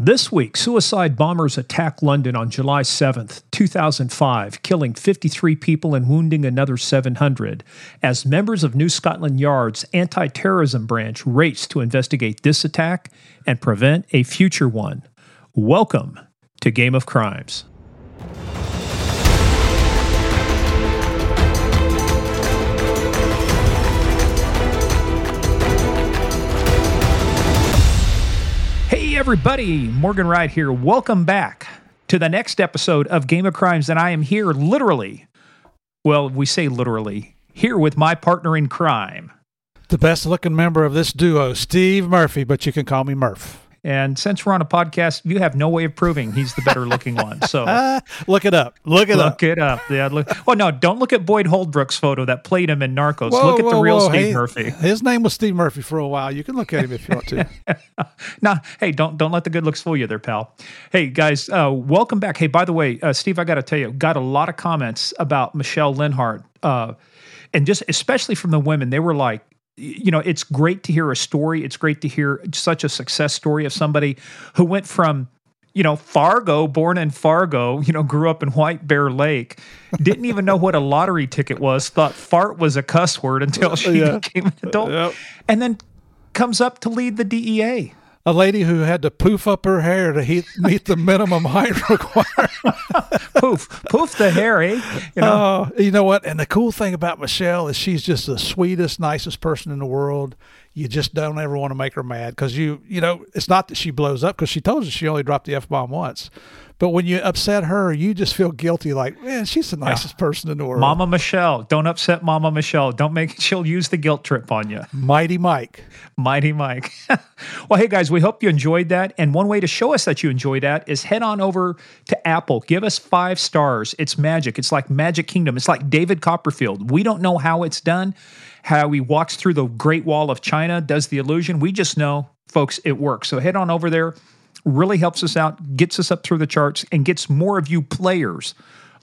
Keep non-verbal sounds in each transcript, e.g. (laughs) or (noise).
This week, suicide bombers attacked London on July 7th, 2005, killing 53 people and wounding another 700, as members of New Scotland Yard's anti terrorism branch raced to investigate this attack and prevent a future one. Welcome to Game of Crimes. Hey, everybody, Morgan Wright here. Welcome back to the next episode of Game of Crimes. And I am here literally, well, we say literally, here with my partner in crime. The best looking member of this duo, Steve Murphy, but you can call me Murph. And since we're on a podcast, you have no way of proving he's the better looking one. So (laughs) look it up. Look it look up. it up. Yeah. Look. Well, no, don't look at Boyd Holbrook's photo that played him in Narcos. Whoa, look at the real whoa. Steve Hey, Murphy. His name was Steve Murphy for a while. You can look at him if you want to. (laughs) no, hey, don't don't let the good looks fool you, there, pal. Hey, guys, uh, welcome back. Hey, by the way, uh, Steve, I got to tell you, got a lot of comments about Michele Leonhart, uh, and just especially from the women. They were like, you know, it's great to hear a story. It's great to hear such a success story of somebody who went from you know, Fargo, born in Fargo, you know, grew up in White Bear Lake, didn't even know what a lottery ticket was, thought fart was a cuss word until she Yeah. (laughs) became an adult, Yep. and then comes up to lead the DEA. A lady who had to poof up her hair to heat, meet the minimum height (laughs) requirement. poof, poof the hair, eh? You know, Oh, you know what? And the cool thing about Michele is she's just the sweetest, nicest person in the world. You just don't ever want to make her mad because you, you know, it's not that she blows up because she told us she only dropped the f bomb once. But when you upset her, you just feel guilty. Like, man, she's the nicest person in the world. Mama Michele, don't upset Mama Michele. Don't make (laughs) she'll use the guilt trip on you. Mighty Mike. Mighty Mike. (laughs) well, hey guys, we hope you enjoyed that. And one way to show us that you enjoyed that is head on over to Apple. Give us five stars. It's magic. It's like Magic Kingdom. It's like David Copperfield. We don't know how it's done, how he walks through the Great Wall of China, does the illusion. We just know, folks, it works. So head on over there. Really helps us out, gets us up through the charts, and gets more of you players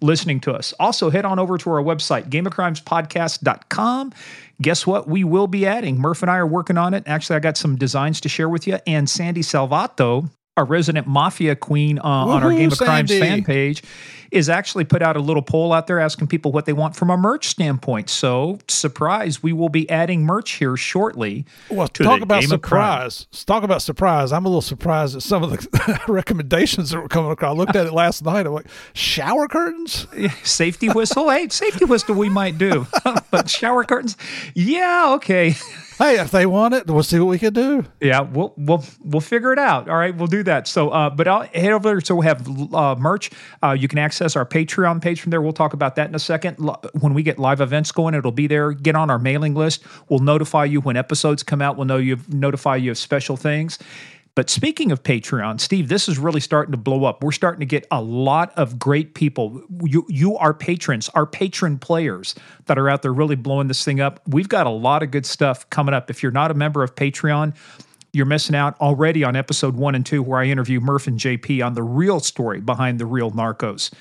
listening to us. Also, head on over to our website, gameofcrimespodcast.com. Guess what? We will be adding. Murph and I are working on it. Actually, I got some designs to share with you. And Sandy Salvato, our resident mafia queen uh, on our Game of Crimes fan page, is actually put out a little poll out there asking people what they want from a merch standpoint. So, surprise, we will be adding merch here shortly. Well, to talk about Game of Crime. surprise. Talk about surprise. I'm a little surprised at some of the (laughs) recommendations that were coming across. I looked at it last night. I'm like, shower curtains? Safety whistle, hey, safety whistle we might do, (laughs) but shower curtains, yeah, okay. Hey, if they want it, we'll see what we can do. Yeah, we'll we'll we'll figure it out. All right, we'll do that. So, uh, but I'll head over there. So we have uh, merch. Uh, you can access our Patreon page from there. We'll talk about that in a second. When we get live events going, it'll be there. Get on our mailing list. We'll notify you when episodes come out. We'll know you notify you of special things. But speaking of Patreon, Steve, this is really starting to blow up. We're starting to get a lot of great people. You, you are patrons, our patron players that are out there really blowing this thing up. We've got a lot of good stuff coming up. If you're not a member of Patreon, you're missing out already on episode one and two, where I interview Murph and JP on the real story behind the real narcos.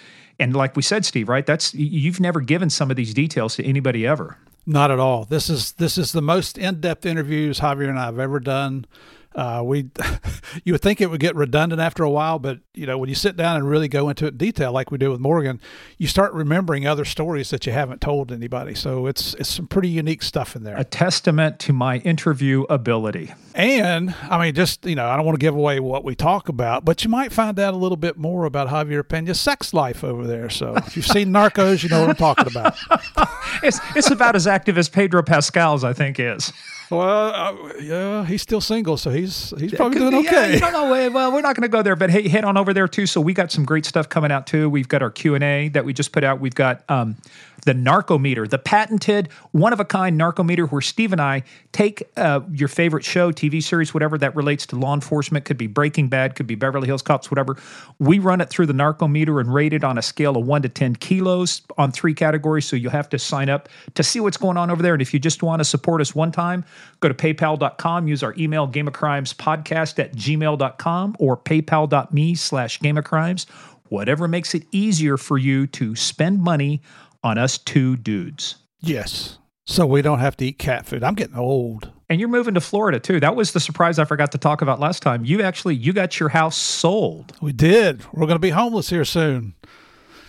And like we said, Steve, right? That's you've never given some of these details to anybody ever. Not at all. This is this is the most in depth interviews Javier and I have ever done. Uh, we, (laughs) you would think it would get redundant after a while, but you know when you sit down and really go into it in detail, like we do with Morgan, you start remembering other stories that you haven't told anybody. So it's it's some pretty unique stuff in there. A testament to my interview ability. And I mean, just you know, I don't want to give away what we talk about, but you might find out a little bit more about Javier Pena's sex life over there. So if you've seen Narcos, you know what I'm talking about. (laughs) It's it's about as active as Pedro Pascal's, I think, is. Well, uh, yeah, he's still single, so he's he's probably doing yeah, okay. don't know. eh, Well, we're not going to go there, but hey, head on over there too. So we got some great stuff coming out too. We've got our Q and A that we just put out. We've got um, the Narcometer, the patented one of a kind Narcometer, where Steve and I take uh, your favorite show, TV series, whatever that relates to law enforcement. Could be Breaking Bad, could be Beverly Hills Cops, whatever. We run it through the Narcometer and rate it on a scale of one to ten kilos on three categories. So you'll have to sign up to see what's going on over there. And if you just want to support us one time, go to paypal.com, use our email game of crimes podcast at gmail.com or paypal.me slash game of crimes. Whatever makes it easier for you to spend money on us two dudes. Yes. So we don't have to eat cat food. I'm getting old. And you're moving to Florida too. That was the surprise I forgot to talk about last time. You actually you got your house sold. We did. We're going to be homeless here soon.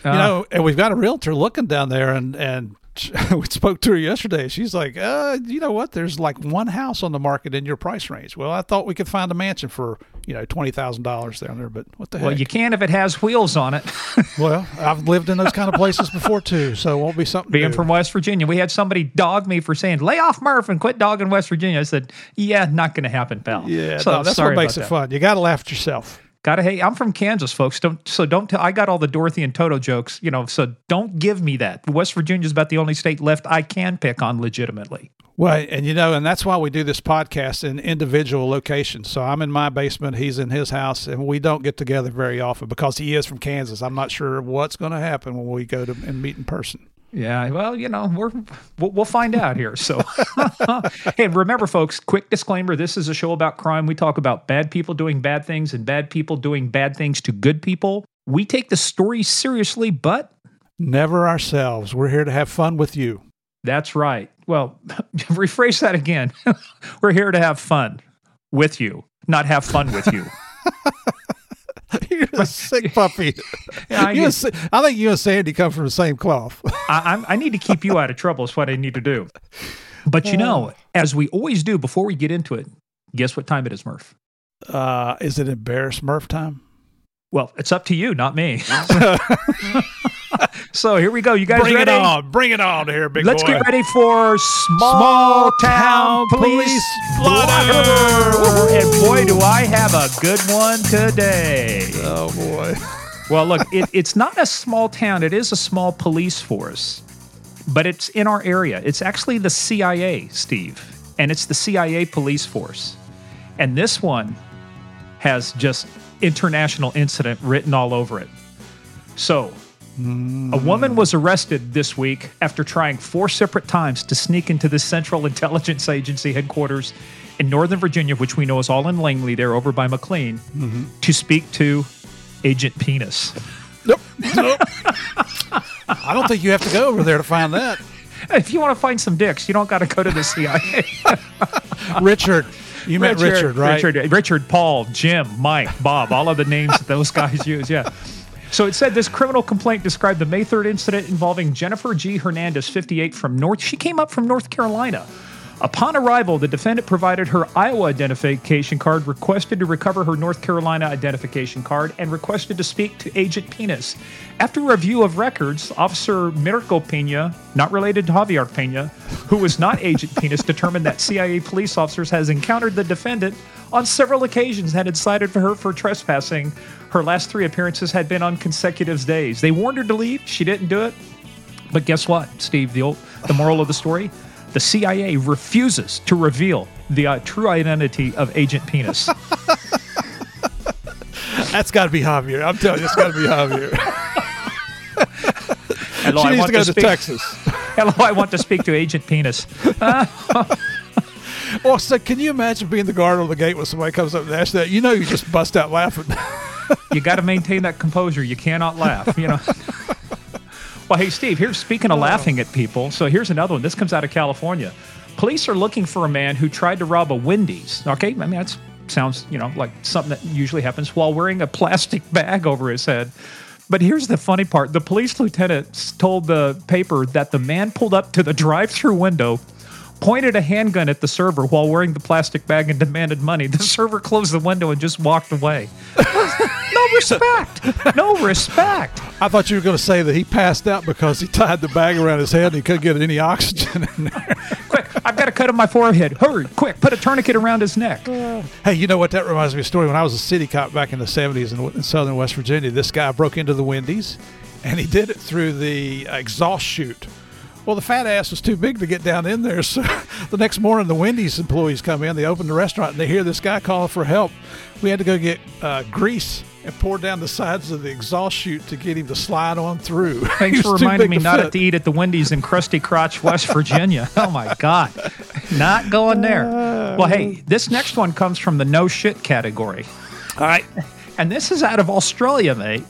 Uh, you know, and we've got a realtor looking down there, and and we (laughs) spoke to her yesterday. She's like, uh, you know what? There's like one house on the market in your price range. Well, I thought we could find a mansion for you know twenty thousand dollars down there, but what the hell? well, you can if it has wheels on it. (laughs) well, I've lived in those kind of places before too, so it won't be something. Being new. from West Virginia, we had somebody dog me for saying "lay off Murph and quit dogging West Virginia." I said, "Yeah, not going to happen, pal." yeah, so no, that's what makes it that. fun. You got to laugh at yourself. Gotta hey, I'm from Kansas, folks. Don't so don't tell. I got all the Dorothy and Toto jokes, you know. So don't give me that. West Virginia's about the only state left I can pick on legitimately. Well, and you know, and that's why we do this podcast in individual locations. So I'm in my basement, he's in his house, and we don't get together very often because he is from Kansas. I'm not sure what's going to happen when we go to and meet in person. Yeah, well, you know, we're we'll, we'll find out here. So, (laughs) hey, remember, folks, quick disclaimer: this is a show about crime. We talk about bad people doing bad things and bad people doing bad things to good people. We take the story seriously, but Never ourselves. We're here to have fun with you. that's right. Well, (laughs) rephrase that again. (laughs) we're here to have fun with you, not have fun with you. (laughs) You're a sick puppy. (laughs) I You get- and I think you and Sandy come from the same cloth. (laughs) I, I'm, I need to keep you out of trouble. Is what I need to do. But you know, as we always do before we get into it, guess what time it is, Murph? Uh, is it embarrass Murph time? Well, it's up to you, not me. (laughs) so here we go. You guys Bring ready? it on. Bring it on here, big Let's boy. get ready for small, Small town Town police Police blotter. Blotter. And boy, do I have a good one today. Oh, boy. (laughs) Well, look, it, it's not a small town. It is a small police force, but it's in our area. It's actually the CIA, Steve, and it's the CIA police force. And this one has just international incident written all over it. So, a woman was arrested this week after trying four separate times to sneak into the Central Intelligence Agency headquarters in Northern Virginia, which we know is all in Langley, there over by McLean, to speak to Agent Penis. Nope. Nope. I don't think you have to go over there to find that. If you want to find some dicks, you don't got to go to the CIA. (laughs) Richard. You meant Richard, right? Richard, Richard, Paul, Jim, Mike, Bob, all of the names that those guys use. Yeah. So it said this criminal complaint described the May 3rd incident involving Jennifer G. Hernandez, 58, from North. She came up from North Carolina. Upon arrival, the defendant provided her Iowa identification card, requested to recover her North Carolina identification card, and requested to speak to Agent Penis. After review of records, Officer Mirko Pena, not related to Javier Pena, who was not Agent Penis, (laughs) determined that CIA police officers has encountered the defendant on several occasions and had cited her for trespassing. Her last three appearances had been on consecutive days. They warned her to leave. She didn't do it. But guess what, Steve? The old, the moral of the story: the CIA refuses to reveal the uh, true identity of Agent Penis. (laughs) That's got to be Javier. I'm telling you, it's got to be Javier. (laughs) Hello, she I needs want to go to, speak- Texas. (laughs) Hello, I want to speak to Agent Penis. Well, so can you imagine being the guard on the gate when somebody comes up and asks that? You know, you just bust out laughing. You got to maintain that composure. You cannot laugh. You know. (laughs) well, hey, Steve. Here's speaking of laughing at people. So here's another one. This comes out of California. Police are looking for a man who tried to rob a Wendy's. Okay, I mean that sounds you know like something that usually happens while wearing a plastic (laughs) bag over his head. But here's the funny part: the police lieutenant told the paper that the man pulled up to the drive-through window. Pointed a handgun at the server while wearing the plastic bag and demanded money. The server closed the window and just walked away. no respect. No respect. I thought you were going to say that he passed out because he tied the bag around his head and he couldn't get any oxygen in there. Quick, I've got a cut on my forehead. Hurry, quick, put a tourniquet around his neck. Hey, you know what? That reminds me of a story. When I was a city cop back in the 70s in, in southern West Virginia, this guy broke into the Wendy's and he did it through the exhaust chute. Well, the fat ass was too big to get down in there. (laughs) So the next morning, the Wendy's employees come in, they open the restaurant, and they hear this guy calling for help. We had to go get uh, grease and pour down the sides of the exhaust chute to get him to slide on through. (laughs) Thanks for reminding big me not fit. to eat at the Wendy's in Krusty Crotch, West Virginia. (laughs) Oh my God. Not going there. Well, hey, this next one comes from the no shit category. All right. And this is out of Australia, mate.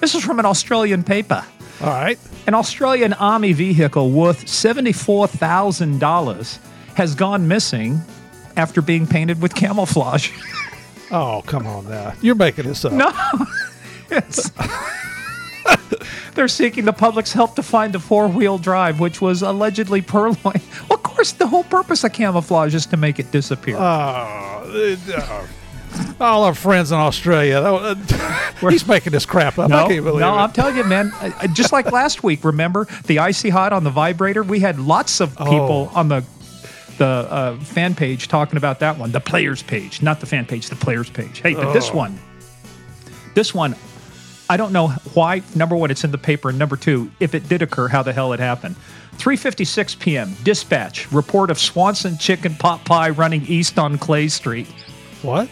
This is from an Australian paper. All right. An Australian Army vehicle worth $74,000 has gone missing after being painted with camouflage. (laughs) Oh, come on now. You're making this up. No. (laughs) It's- (laughs) They're seeking the public's help to find the four wheel drive, which was allegedly purloined. Of course, the whole purpose of camouflage is to make it disappear. Oh, uh, all our friends in Australia. uh, (laughs) he's making this crap up. I no, can't believe no. I'm telling you, man. Just like last week, remember the icy hot on the vibrator? We had lots of people Oh. on the the uh, fan page talking about that one, the players page, not the fan page, the players page. Hey, but this Oh. one, this one, I don't know why. Number one, it's in the paper, and number two, if it did occur, how the hell it happened. 3:56 p.m. Dispatch report of Swanson chicken pot pie running east on Clay Street. what?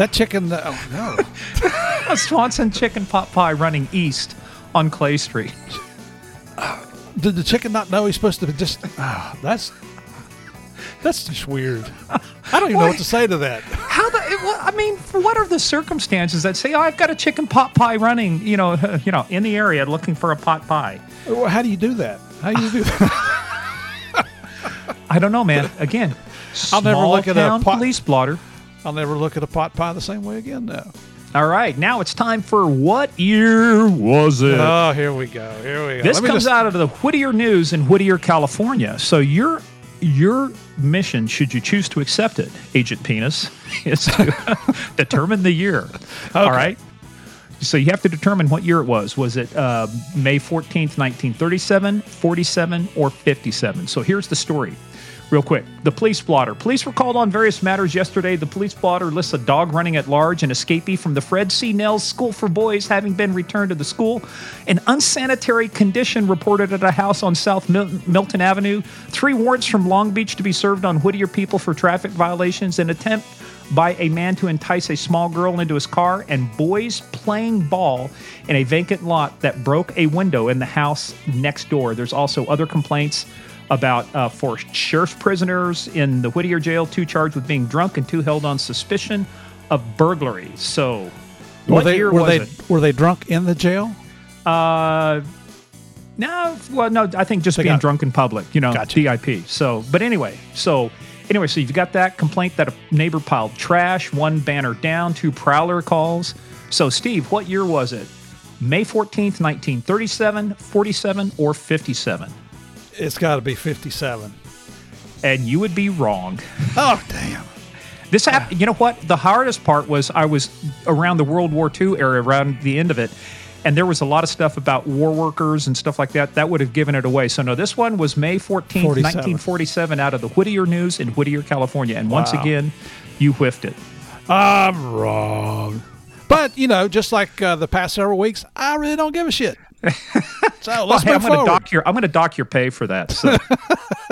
That chicken. Uh, oh, no. (laughs) A Swanson chicken pot pie running east on Clay Street. Did the chicken not know he's supposed to just. ah, that's. That's just weird. I don't even know what to say to that. How the? It, well, I mean, what are the circumstances that say, "Oh, I've got a chicken pot pie running," you know, (laughs) you know, in the area looking for a pot pie? Well, How do you do that? How do you do that? (laughs) I don't know, man. Again, I'll never look at a pot- police blotter. I'll never look at a pot pie the same way again now. All right, now it's time for what year was it? Oh, here we go. Here we go. this comes just- out of the Whittier News in Whittier, California. So your your mission, should you choose to accept it, Agent Penis, (laughs) is to (laughs) determine the year. All right. So you have to determine what year it was. Was it uh, May 14th, 1937, 47, or 57? So here's the story. Real quick, the police blotter. Police were called on various matters yesterday. The police blotter lists a dog running at large, an escapee from the Fred C. Nelles School for Boys having been returned to the school, an unsanitary condition reported at a house on South Mil- Milton Avenue, three warrants from Long Beach to be served on Whittier people for traffic violations, an attempt by a man to entice a small girl into his car, and boys playing ball in a vacant lot that broke a window in the house next door. There's also other complaints about uh, four sheriff's prisoners in the Whittier jail, two charged with being drunk, and two held on suspicion of burglary. So, Were what they year were was they it? were they drunk in the jail? Uh, no, well, no, I think just They being got- drunk in public, you know, Gotcha. DIP. So, but anyway, so anyway, so you've got that complaint that a neighbor piled trash, one banner down, two prowler calls. So, Steve, what year was it? May 14th, 1937, 47, or 57? It's got to be fifty-seven. And you would be wrong. (laughs) Oh damn! This happened. You know what? The hardest part was I was around the World War II era, around the end of it, and there was a lot of stuff about war workers and stuff like that. That would have given it away. So no, this one was May fourteenth, 47. nineteen forty-seven, out of the Whittier News in Whittier, California. And once again, you whiffed it. I'm wrong. But you know, just like uh, the past several weeks, I really don't give a shit. (laughs) So let's hey, I'm going to dock your I'm going to dock your pay for that. So.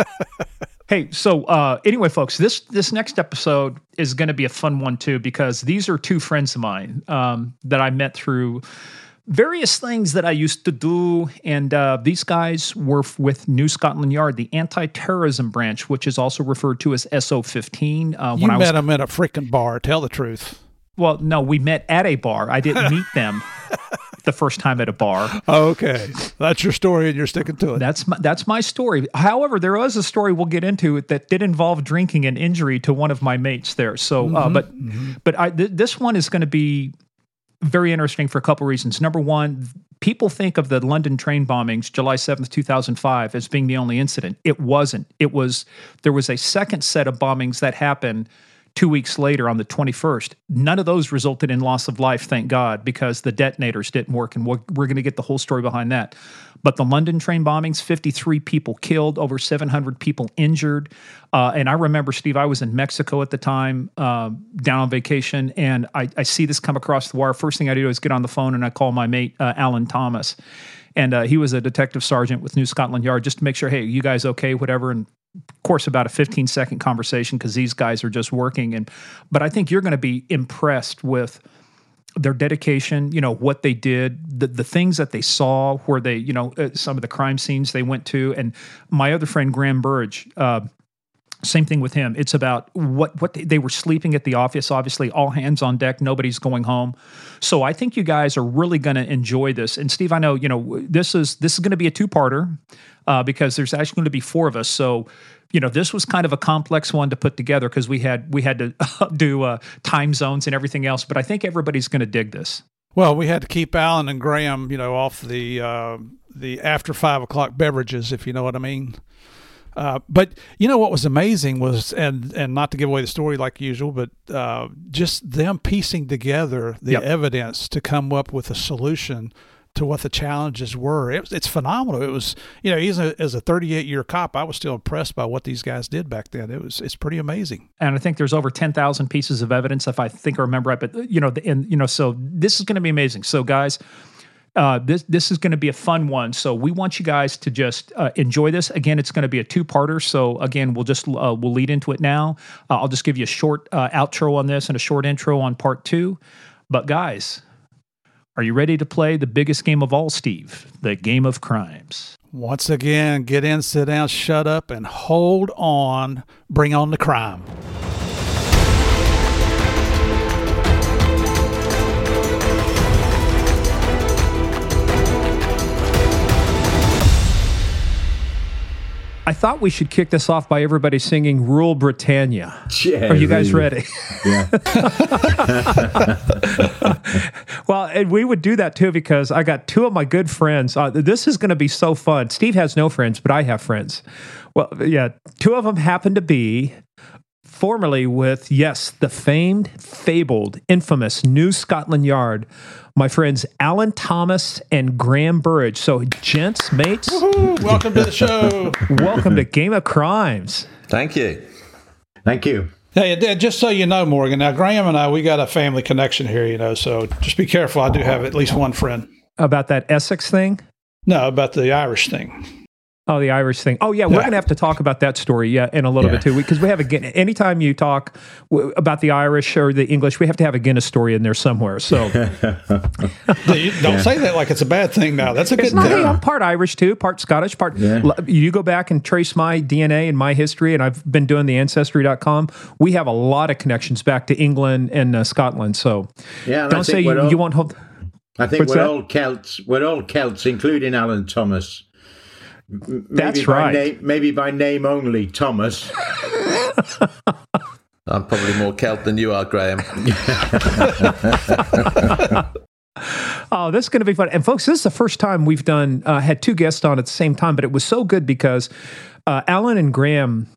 (laughs) hey, so uh, anyway, folks, this this next episode is going to be a fun one too because these are two friends of mine um, that I met through various things that I used to do, and uh, these guys were f- with New Scotland Yard, the anti-terrorism branch, which is also referred to as SO15. Uh, you when I met was him at a freaking bar. Tell the truth. Well, no, we met at a bar. I didn't (laughs) meet them the first time at a bar. Okay, that's your story, and you're sticking to it. That's my, that's my story. However, there was a story we'll get into that did involve drinking and injury to one of my mates there. So, uh, but but I, th- this one is going to be very interesting for a couple reasons. Number one, people think of the London train bombings, July seventh, two thousand five, as being the only incident. It wasn't. It was there was a second set of bombings that happened two weeks later on the 21st. None of those resulted in loss of life, thank God, because the detonators didn't work. And we're, we're going to get the whole story behind that. But the London train bombings 53 people killed, over 700 people injured. Uh, and I remember, Steve, I was in Mexico at the time, uh, down on vacation, and I, I see this come across the wire. First thing I do is get on the phone and I call my mate, uh, Alan Thomas. And uh, he was a detective sergeant with New Scotland Yard just to make sure, hey, you guys okay, whatever. And course about a 15 second conversation because these guys are just working. And but i think you're going to be impressed with their dedication you know what they did the, the things that they saw where they you know uh, some of the crime scenes they went to. And my other friend Graeme Burridge uh, Same thing with him. It's about what what they, were sleeping at the office. Obviously, all hands on deck. Nobody's going home. So I think you guys are really going to enjoy this. And Steve, I know you know this is this is going to be a two parter uh, because there's actually going to be four of us. So you know this was kind of a complex one to put together because we had we had to (laughs) do uh, time zones and everything else. But I think everybody's going to dig this. Well, we had to keep Alan and Graeme, you know, off the uh, the after five o'clock beverages, if you know what I mean. Uh, but you know what was amazing was, and and not to give away the story like usual, but uh, just them piecing together the yep. evidence to come up with a solution to what the challenges were. It, it's phenomenal. It was, you know, even as a 38 year cop, I was still impressed by what these guys did back then. It was, it's pretty amazing. And I think there's over 10,000 pieces of evidence, if I think I remember right. But you know, and you know, so this is going to be amazing. So guys, uh, this this is going to be a fun one. So we want you guys to just uh, enjoy this. Again, it's going to be a two parter. So again, we'll just uh, we'll lead into it now. Uh, I'll just give you a short uh, outro on this and a short intro on part two. But guys, are you ready to play the biggest game of all, Steve? The game of crimes. Once again, get in, sit down, shut up, and hold on. Bring on the crime. I thought we should kick this off by everybody singing Rule Britannia. Yeah, Are you guys ready? Yeah. (laughs) well, and we would do that too because I got two of my good friends. Uh, this is going to be so fun. Steve has no friends, but I have friends. Well, yeah, two of them happen to be formerly with, yes, the famed, fabled, infamous New Scotland Yard my friends Alan Thomas and Graeme Burridge. So, gents, mates, welcome to the show. (laughs) welcome to Game of Crimes. Thank you. Thank you. Hey, just so you know, Morgan. Now, Graeme and I, we got a family connection here, you know. So just be careful. I do have at least one friend about that Essex thing. No, about the Irish thing. Oh, the Irish thing. Oh, yeah, we're yeah. going to have to talk about that story, yeah, in a little yeah. bit too, because we have a anytime you talk w- about the Irish or the English, we have to have a Guinness story in there somewhere. So (laughs) don't yeah. say that like it's a bad thing. Now that's a good thing. I'm part Irish too, part Scottish, part. You go back and trace my DNA and my history, and I've been doing the Ancestry.com. We have a lot of connections back to England and uh, Scotland. So yeah, don't say you, all, you won't hold. I think we're that? all Celts. We're all Celts, including Alan Thomas. Maybe That's right. Name, maybe by name only, Thomas. (laughs) I'm probably more Celt than you are, Graeme. (laughs) oh, this is going to be fun. And folks, this is the first time we've done uh, had two guests on at the same time, but it was so good because uh, Alan and Graeme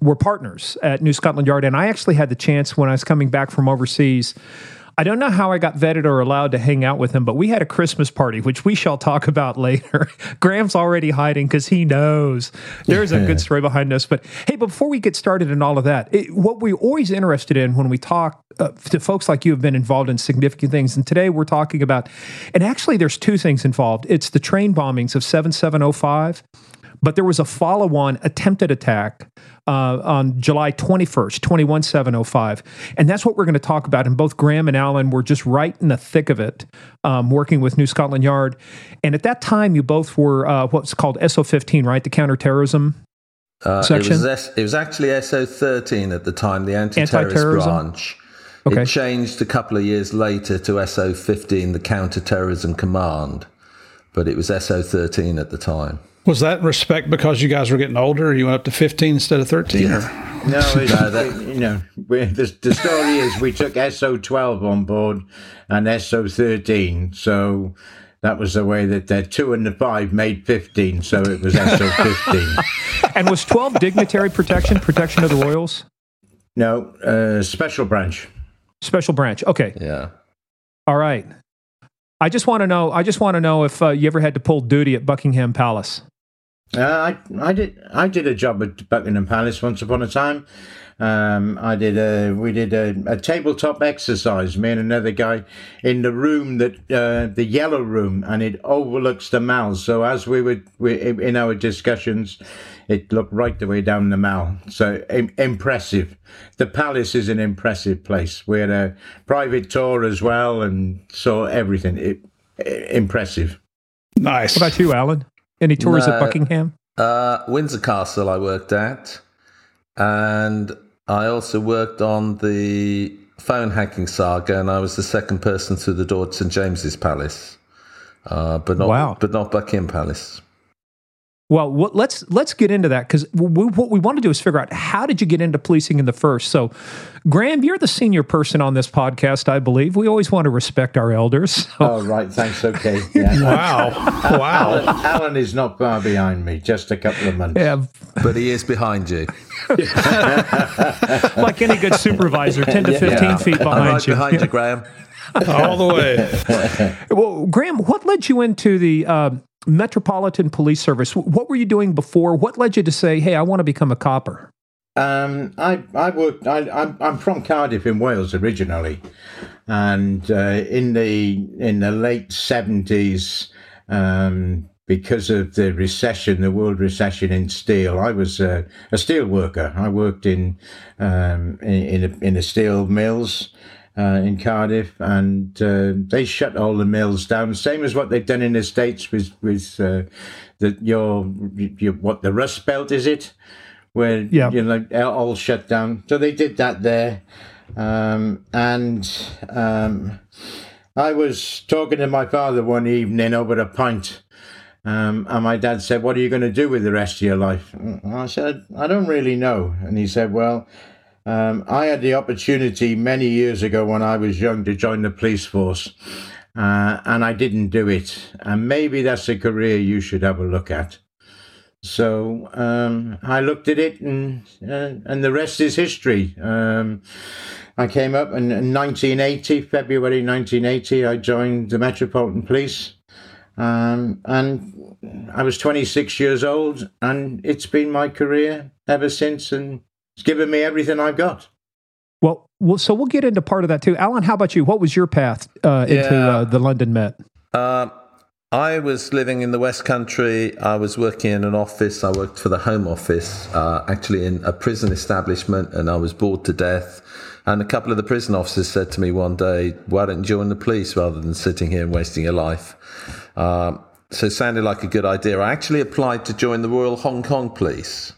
were partners at New Scotland Yard, and I actually had the chance when I was coming back from overseas I don't know how I got vetted or allowed to hang out with him, but we had a Christmas party, which we shall talk about (laughs) later. Graeme's already hiding because he knows there's a good story behind this. But hey, before we get started in all of that, it, what we're always interested in when we talk uh, to folks like you have been involved in significant things, and today we're talking about, and actually there's two things involved. It's the train bombings of 7705 but there was a follow on attempted attack uh, on July 21st, 21705. And that's what we're going to talk about. And both Graeme and Alan were just right in the thick of it, um, working with New Scotland Yard. And at that time, you both were uh, what's called SO 15, right? The counterterrorism uh, section? It was, S- it was actually SO 13 at the time, the anti terrorist branch. Okay. It changed a couple of years later to SO 15, the counterterrorism command. But it was SO 13 at the time. Was that respect because you guys were getting older? You went up to 15 instead of 13? Yeah. No, (laughs) no that, you know, the, the story is we took SO 12 on board and SO 13. So that was the way that the two and the five made 15. So it was SO 15. (laughs) and was 12 dignitary protection, protection of the royals? No, uh, special branch. Special branch. Okay. Yeah. All right. I just want to know. I just want to know if uh, you ever had to pull duty at Buckingham Palace. Uh, I I did I did a job at Buckingham Palace once upon a time. Um, I did a we did a, a, tabletop exercise. Me and another guy in the room that uh, the yellow room, and it overlooks the mall. So as we were we, in our discussions, it looked right the way down the mall. So Im- impressive. The palace is an impressive place. We had a private tour as well, and saw everything. It, it, impressive. Nice. What about you, Alan? Any tours no, at Buckingham? Uh, Windsor Castle, I worked at. and I also worked on the phone hacking saga, and I was the second person through the door to St James's Palace, uh, but not wow. but not Buckingham Palace. Well, what, let's let's get into that because what we want to do is figure out how did you get into policing in the first. So, Graeme, you're the senior person on this podcast, I believe. We always want to respect our elders. So. Oh, right. Thanks. Okay. Yeah. (laughs) wow. Wow. Alan, Alan, is not far behind me. Just a couple of months. Yeah, but he is behind you. (laughs) like any good supervisor, ten to fifteen yeah. feet behind right you. Behind you, Graeme. (laughs) All the way. (laughs) well, Graeme, what led you into the uh, Metropolitan Police Service. What were you doing before? What led you to say, "Hey, I want to become a copper"? Um, I I worked. I, I'm I'm from Cardiff in Wales originally, and uh, in the in the late seventies, um, because of the recession, the world recession in steel, I was a, a steel worker. I worked in um, in in, a, in the steel mills uh, in Cardiff, and uh, they shut all the mills down, same as what they've done in the states with with uh, the your, your what the Rust Belt is it, where yeah. you know all shut down. So they did that there, um, and um, I was talking to my father one evening over a pint. Um, and my dad said, What are you going to do with the rest of your life? And I said, I don't really know. And he said, Well, um, I had the opportunity many years ago when I was young to join the police force, uh, and I didn't do it. And maybe that's a career you should have a look at. So um, I looked at it, and uh, and the rest is history. Um, I came up in, in 1980, February 1980. I joined the Metropolitan Police, um, and I was 26 years old, and it's been my career ever since. And it's given me everything I've got. Well, well, so we'll get into part of that too. Alan, how about you? What was your path uh, into yeah. uh, the London Met? Uh, I was living in the West Country. I was working in an office. I worked for the Home Office, uh, actually in a prison establishment, and I was bored to death. And a couple of the prison officers said to me one day, "Why don't you join the police rather than sitting here and wasting your life?" Um, so it sounded like a good idea. I actually applied to join the Royal Hong Kong Police.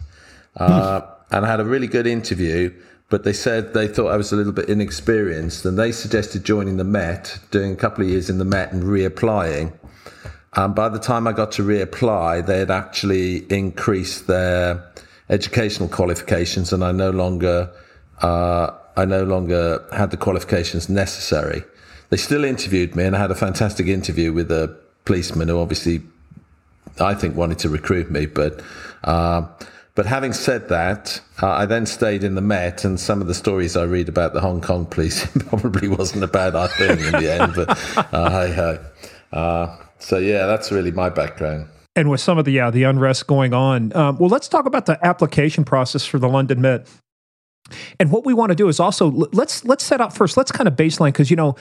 Uh, (laughs) and I had a really good interview. But they said they thought I was a little bit inexperienced, and they suggested joining the Met, doing a couple of years in the Met, and reapplying. And by the time I got to reapply, they had actually increased their educational qualifications, and I no longer uh, I no longer had the qualifications necessary. They still interviewed me, and I had a fantastic interview with a policeman who obviously I think wanted to recruit me, but. Uh, but having said that, uh, I then stayed in the Met, and some of the stories I read about the Hong Kong police (laughs) probably wasn't a bad thing in the end. But uh, hey. Uh, so yeah, that's really my background. And with some of the yeah the unrest going on, um, well, let's talk about the application process for the London Met. And what we want to do is also let's let's set up first. Let's kind of baseline because you know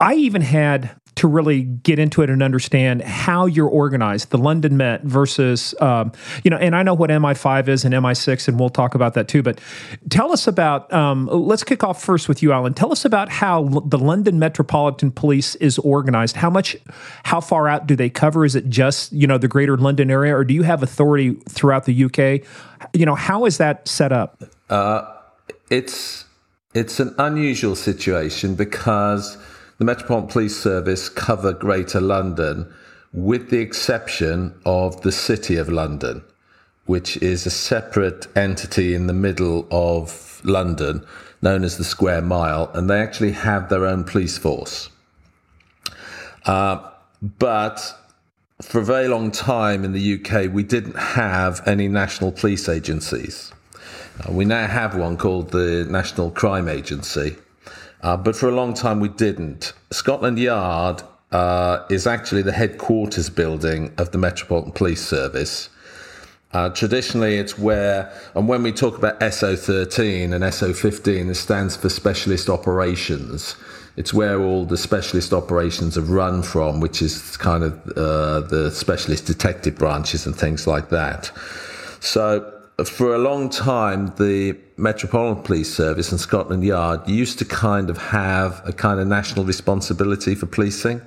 I even had to really get into it and understand how you're organized, the London Met versus, um, you know, and I know what MI5 is and MI6, and we'll talk about that too. But tell us about, um, let's kick off first with you, Alan. Tell us about how L- the London Metropolitan Police is organized. How much, how far out do they cover? Is it just, you know, the greater London area, or do you have authority throughout the UK? You know, how is that set up? Uh, it's, it's an unusual situation because the Metropolitan Police Service cover Greater London, with the exception of the City of London, which is a separate entity in the middle of London known as the Square Mile, and they actually have their own police force. Uh, but for a very long time in the UK, we didn't have any national police agencies. Uh, we now have one called the National Crime Agency, uh, but for a long time we didn't. Scotland Yard uh, is actually the headquarters building of the Metropolitan Police Service. Uh, traditionally, it's where, and when we talk about SO13 and SO15, it stands for Specialist Operations. It's where all the specialist operations have run from, which is kind of uh, the specialist detective branches and things like that. So for a long time, the Metropolitan Police Service and Scotland Yard used to kind of have a kind of national responsibility for policing.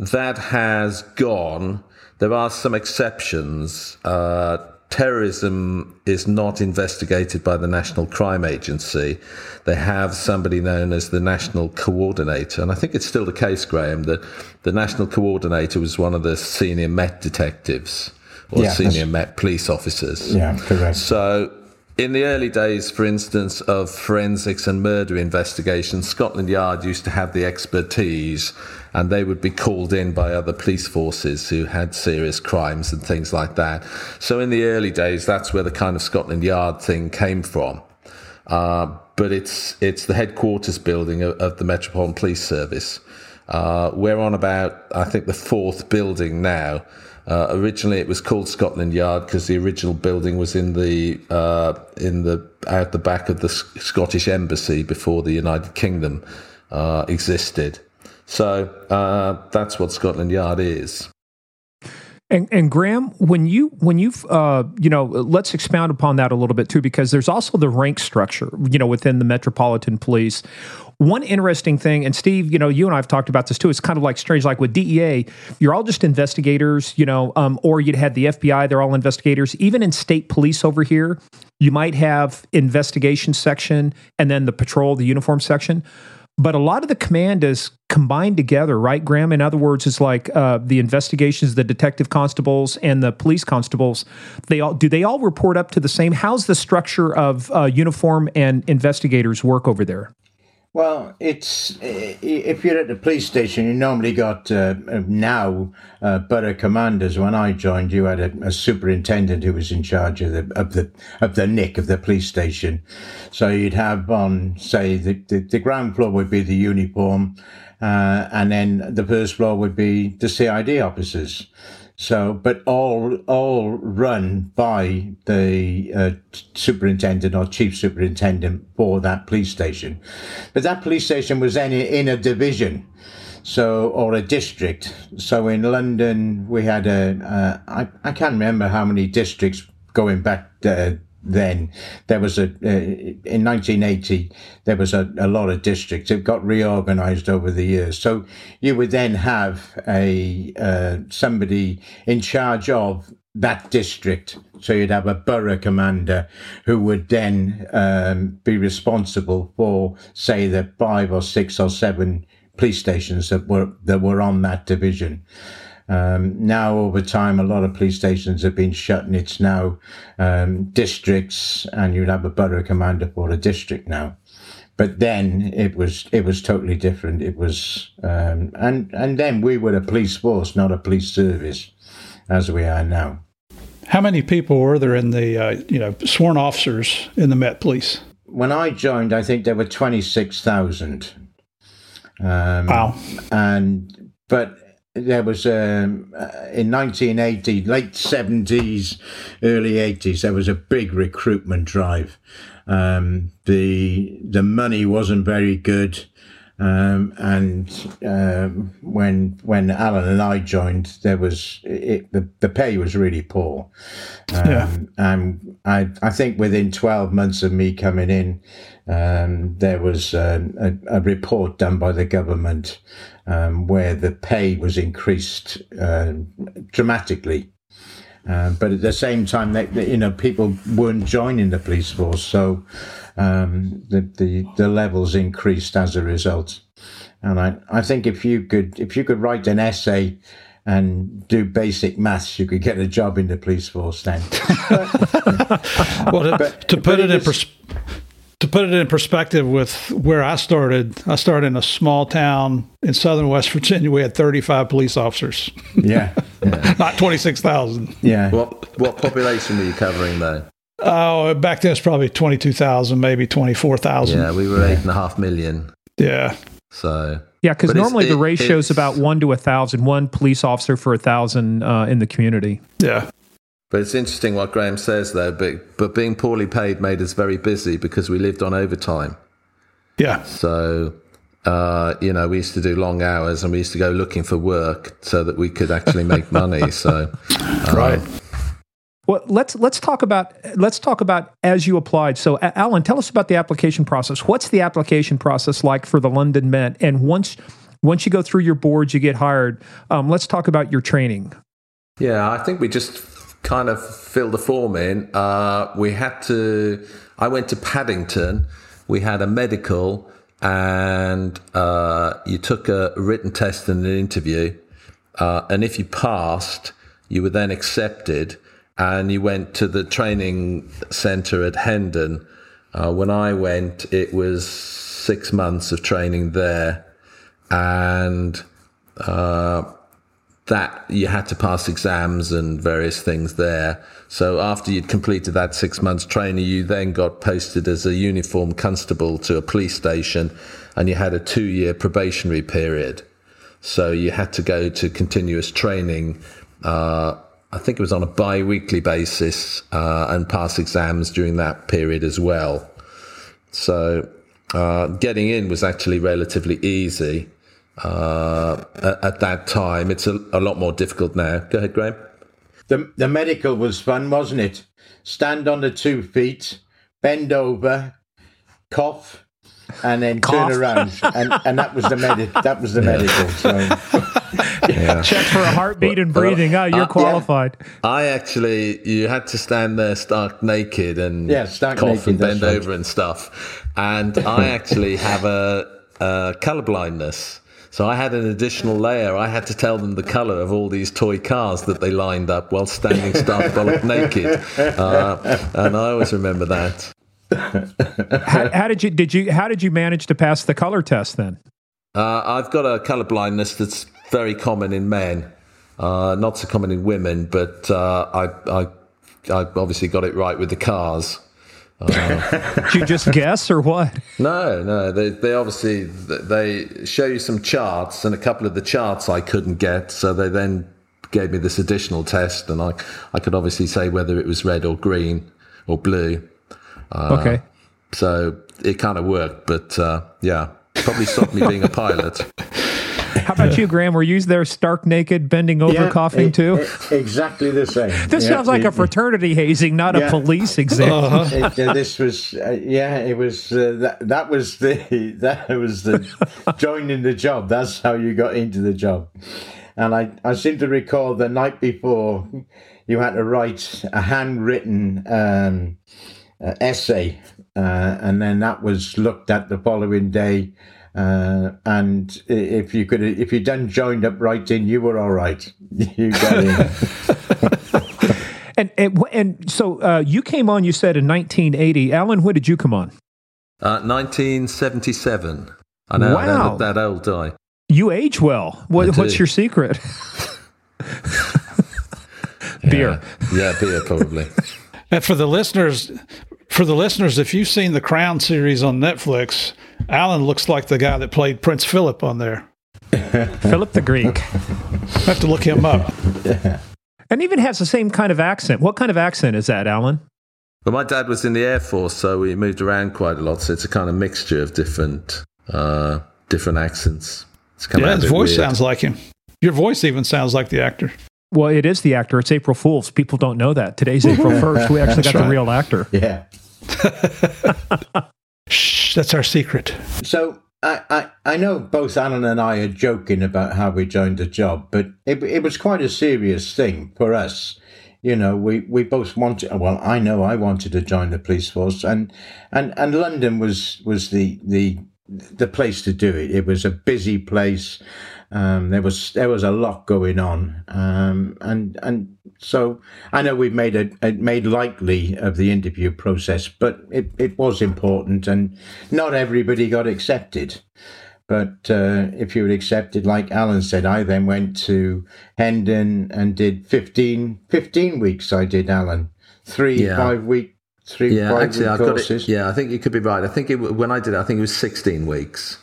That has gone. There are some exceptions uh, terrorism is not investigated by the National Crime Agency. They have somebody known as the National Coordinator. And I think it's still the case, Graeme, that the National Coordinator was one of the senior Met detectives or yeah, senior Met police officers. Yeah, correct. So in the early days, for instance, of forensics and murder investigations, Scotland Yard used to have the expertise and they would be called in by other police forces who had serious crimes and things like that. So in the early days, that's where the kind of Scotland Yard thing came from. Uh, but it's it's the headquarters building of, of the Metropolitan Police Service. Uh, we're on about, I think, the fourth building now. Uh, originally, it was called Scotland Yard because the original building was in the uh, in the out the back of the Scottish Embassy before the United Kingdom uh, existed. So uh, that's what Scotland Yard is. And, and Graeme, when you when you uh, you know, let's expound upon that a little bit too, because there's also the rank structure, you know, within the Metropolitan Police. One interesting thing, and Steve, you know, you and I have talked about this too. It's kind of like strange, like with DEA, you're all just investigators, you know, um, or you'd had the FBI, they're all investigators. Even in state police over here, you might have investigation section and then the patrol, the uniform section. But a lot of the command is combined together, right, Graeme? In other words, it's like uh, the investigations, the detective constables and the police constables. They all do they all report up to the same? How's the structure of uh, uniform and investigators work over there? Well, it's if you're at the police station, you normally got uh, now uh, borough commanders. When I joined, you had a, a, superintendent who was in charge of the of the of the nick of the police station. So you'd have on say the, the, the ground floor would be the uniform, uh, and then the first floor would be the CID officers. So, but all all run by the uh, superintendent or chief superintendent for that police station. But that police station was then in a division, so or a district. So in London, we had a uh, I I can't remember how many districts going back uh, then. There was a uh, in 1980 there was a, a lot of districts. It got reorganized over the years. So you would then have a uh, somebody in charge of that district. So you'd have a borough commander who would then um, be responsible for say the five or six or seven police stations that were that were on that division um, now, over time, a lot of police stations have been shut, and it's now um, districts, and you'd have a borough commander for a district now. But then it was it was totally different. It was um, and and then we were a police force, not a police service, as we are now. How many people were there in the uh, you know sworn officers in the Met Police? When I joined, I think there were twenty six thousand. Um, wow! And but there was um, uh, in 1980, late 70s, early 80s, there was a big recruitment drive. Um, the the money wasn't very good, um, and um, when when Alan and I joined, there was it, the the pay was really poor. Um, yeah. And I I think within 12 months of me coming in, um, there was a, a, a report done by the government um, where the pay was increased uh, dramatically. Uh, but at the same time, they, they, you know, people weren't joining the police force, so um, the, the the levels increased as a result. And I, I think if you could if you could write an essay and do basic maths, you could get a job in the police force then. (laughs) well, to, but, to put it, it in perspective to put it in perspective with where I started, I started in a small town in southern West Virginia. We had 35 police officers. Yeah. yeah. (laughs) Not 26,000. Yeah. What, what population were you covering though? Oh, back then it's probably 22,000, maybe 24,000. Yeah, we were eight and a half million. Yeah. So. Yeah, because normally the ratio is about one to a thousand, one police officer for a thousand uh, in the community. Yeah. But it's interesting what Graeme says, there. But but being poorly paid made us very busy because we lived on overtime. Yeah. So uh, you know, we used to do long hours and we used to go looking for work so that we could actually make (laughs) money. So, um, right. Well, let's let's talk about let's talk about as you applied. So, Alan, tell us about the application process. What's the application process like for the London Met? And once once you go through your boards, you get hired. Um, let's talk about your training. Yeah, I think we just kind of fill the form in, uh, we had to. I went to Paddington. We had a medical, and uh, you took a written test and an interview. Uh, and if you passed, you were then accepted, and you went to the training centre at Hendon. Uh, when I went, it was six months of training there, and uh, that you had to pass exams and various things there. So after you'd completed that six months training, you then got posted as a uniform constable to a police station, and you had a two year probationary period. So you had to go to continuous training. Uh, I think it was on a bi weekly basis uh, and pass exams during that period as well. So uh, getting in was actually relatively easy uh, at, that time. It's a, a, lot more difficult now. Go ahead, Graeme. The, the medical was fun, wasn't it? Stand on the two feet, bend over, cough, and then cough. turn around, and, and that was the medic. That was the yeah. medical. So. (laughs) yeah. Check for a heartbeat and breathing. oh, you're uh, qualified. Yeah. I actually, you had to stand there stark naked and yeah, stark cough naked, and bend right. over and stuff. And I actually have a, a color blindness. So I had an additional layer. I had to tell them the color of all these toy cars that they lined up while standing stark (laughs) bollock naked, uh, and I always remember that. how, how, did you did you how did you manage to pass the color test then? Uh, I've got a color blindness that's very common in men, uh, not so common in women, but uh, I, I I obviously got it right with the cars. Uh, Did (laughs) you just guess or what? No, no. They, they obviously they show you some charts, and a couple of the charts I couldn't get, so they then gave me this additional test, and I I could obviously say whether it was red or green or blue. Uh, okay. So it kind of worked, but uh, yeah, probably stopped me being a pilot. (laughs) How about you, Graeme? Were you there stark naked, bending over, yeah, coughing it, too? It, exactly the same. This yeah, sounds like it, a fraternity hazing, not yeah. a police exam. Uh-huh. uh, this was, uh, yeah, it was. Uh, that, that was the (laughs) that was the joining the job. That's how you got into the job. And I, I seem to recall the night before you had to write a handwritten um, uh, essay, uh, and then that was looked at the following day uh, and if you could, if you done joined up writing, you were all right. (laughs) You got in. (laughs) and, and and so uh, you came on. You said in 1980. Alan, when did you come on? Uh, 1977. I know. Wow. that old, die. You age well. What, what's your secret? (laughs) beer. Yeah, yeah, beer probably. and for the listeners, for the listeners, if you've seen the Crown series on Netflix, Alan looks like the guy that played Prince Philip on there. (laughs) Philip the Greek. I (laughs) have to look him up. (laughs) And even has the same kind of accent. What kind of accent is that, Alan? Well, my dad was in the Air Force, so we moved around quite a lot. So it's a kind of mixture of different, uh, different accents. yeah, his voice weird. sounds like him. Your voice even sounds like the actor. Well, it is the actor. It's April Fool's. People don't know that. Today's April 1st. We actually got right. the real actor. Yeah. (laughs) Shh, that's our secret. So I, I, I know both Alan and I are joking about how we joined the job, but it, it was quite a serious thing for us. You know, we, we both wanted. Well, I know I wanted to join the police force, and and, and London was was the the the place to do it. It was a busy place. Um, there was there was a lot going on, um, and and so I know we've made it, it made lightly of the interview process, but it, it was important, and not everybody got accepted. But uh, if you were accepted, like Alan said, I then went to Hendon and did 15, 15 weeks. I did Alan three yeah. five week three yeah five actually I've courses. got it. Yeah, I think you could be right. I think it, when I did it, I think it was sixteen weeks.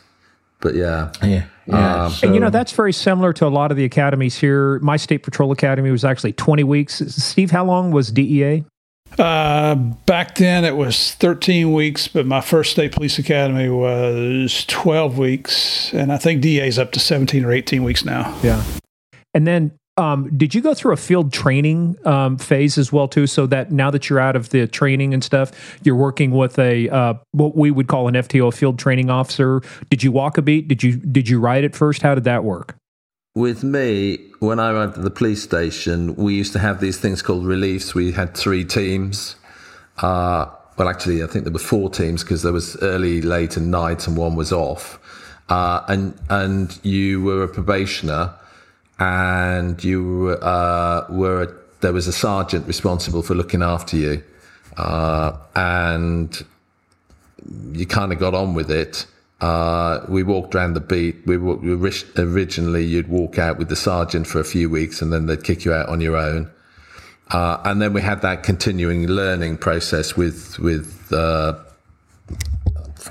But yeah. Yeah. Yeah, um, so. and you know that's very similar to a lot of the academies here. My state patrol academy was actually 20 weeks. Steve, how long was DEA? Uh, back then it was 13 weeks, but my first state police academy was 12 weeks, and I think DEA is up to 17 or 18 weeks now. Yeah, and then um, did you go through a field training um, phase as well too? So that now that you're out of the training and stuff, you're working with a uh, what we would call an FTO, a field training officer. Did you walk a beat? Did you did you ride it first? How did that work? with me, when I arrived at the police station, we used to have these things called reliefs. We had three teams. Uh, well, actually, I think there were four teams because there was early, late, and night, and one was off. Uh, and and you were a probationer, and you uh, were a, there was a sergeant responsible for looking after you, uh, and you kind of got on with it. Uh, we walked around the beat. We, we, originally you'd walk out with the sergeant for a few weeks, and then they'd kick you out on your own. Uh, and then we had that continuing learning process with with uh,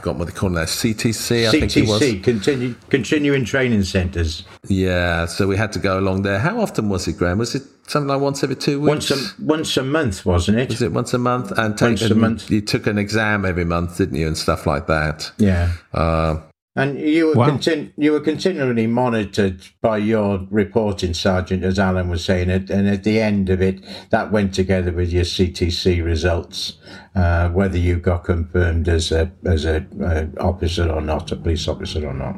forgotten what they call now CTC. I think it was continue, continuing training centres. Yeah, so we had to go along there. How often was it, Graeme? Was it something like once every two weeks? Once a, once a month, wasn't it? Was it once a month? And take, once a month. You took an exam every month, didn't you, and stuff like that? Yeah. Uh, and you were, wow. continu- you were continually monitored by your reporting sergeant, as Alan was saying, and at the end of it, that went together with your CTC results, uh, whether you got confirmed as a as a uh, officer or not, a police officer or not.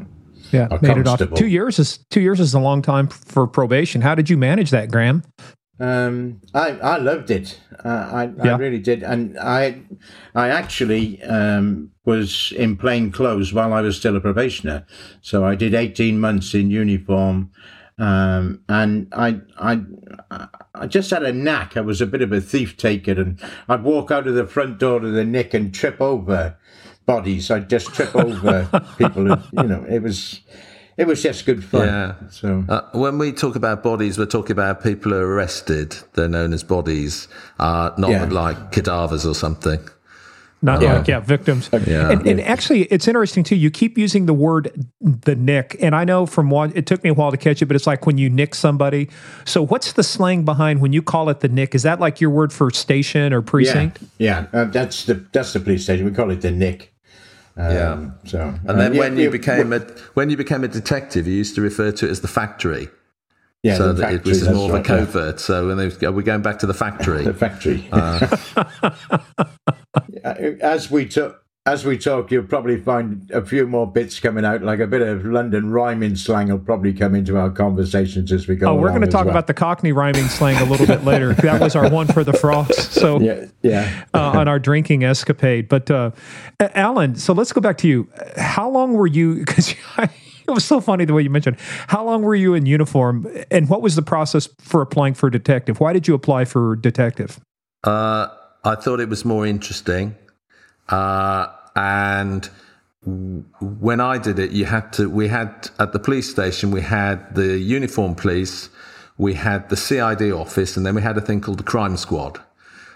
Yeah, made it off. Two years is two years is a long time for probation. How did you manage that, Graeme? Um, I I loved it. Uh, I yeah. I really did, and I I actually um, was in plain clothes while I was still a probationer. So I did eighteen months in uniform, um, and I I I just had a knack. I was a bit of a thief taker, and I'd walk out of the front door of the nick and trip over bodies. I'd just trip over (laughs) people. Who, you know, it was it was just good fun. Yeah. So uh, when we talk about bodies, we're talking about people who are arrested. They're known as bodies, uh, not yeah. like cadavers or something. Not yeah. like yeah, victims. Yeah. And, and, actually, it's interesting too. You keep using the word the nick, and I know from one. It took me a while to catch it, but it's like when you nick somebody. So, what's the slang behind when you call it the nick? Is that like your word for station or precinct? Yeah, yeah. Uh, that's the that's the police station. We call it the nick. Um, yeah. So, and then uh, when yeah, you became a when you became a detective, you used to refer to it as the factory. Yeah, so that it was more of a covert. Yeah. So when they, we're going back to the factory. (laughs) the factory. Uh, (laughs) as we took as we talk, you'll probably find a few more bits coming out, like a bit of London rhyming slang will probably come into our conversations as we go. Oh, we're going to talk well. about the Cockney rhyming slang a little bit later. (laughs) That was our one for the frost. So yeah, yeah. uh, on our drinking escapade. But uh, Alan, so let's go back to you. How long were you? Because (laughs) it was so funny the way you mentioned. How long were you in uniform, and what was the process for applying for detective? Why did you apply for detective? Uh, I thought it was more interesting. Uh, and when I did it, you had to, we had at the police station, we had the uniform police, we had the CID office, and then we had a thing called the crime squad.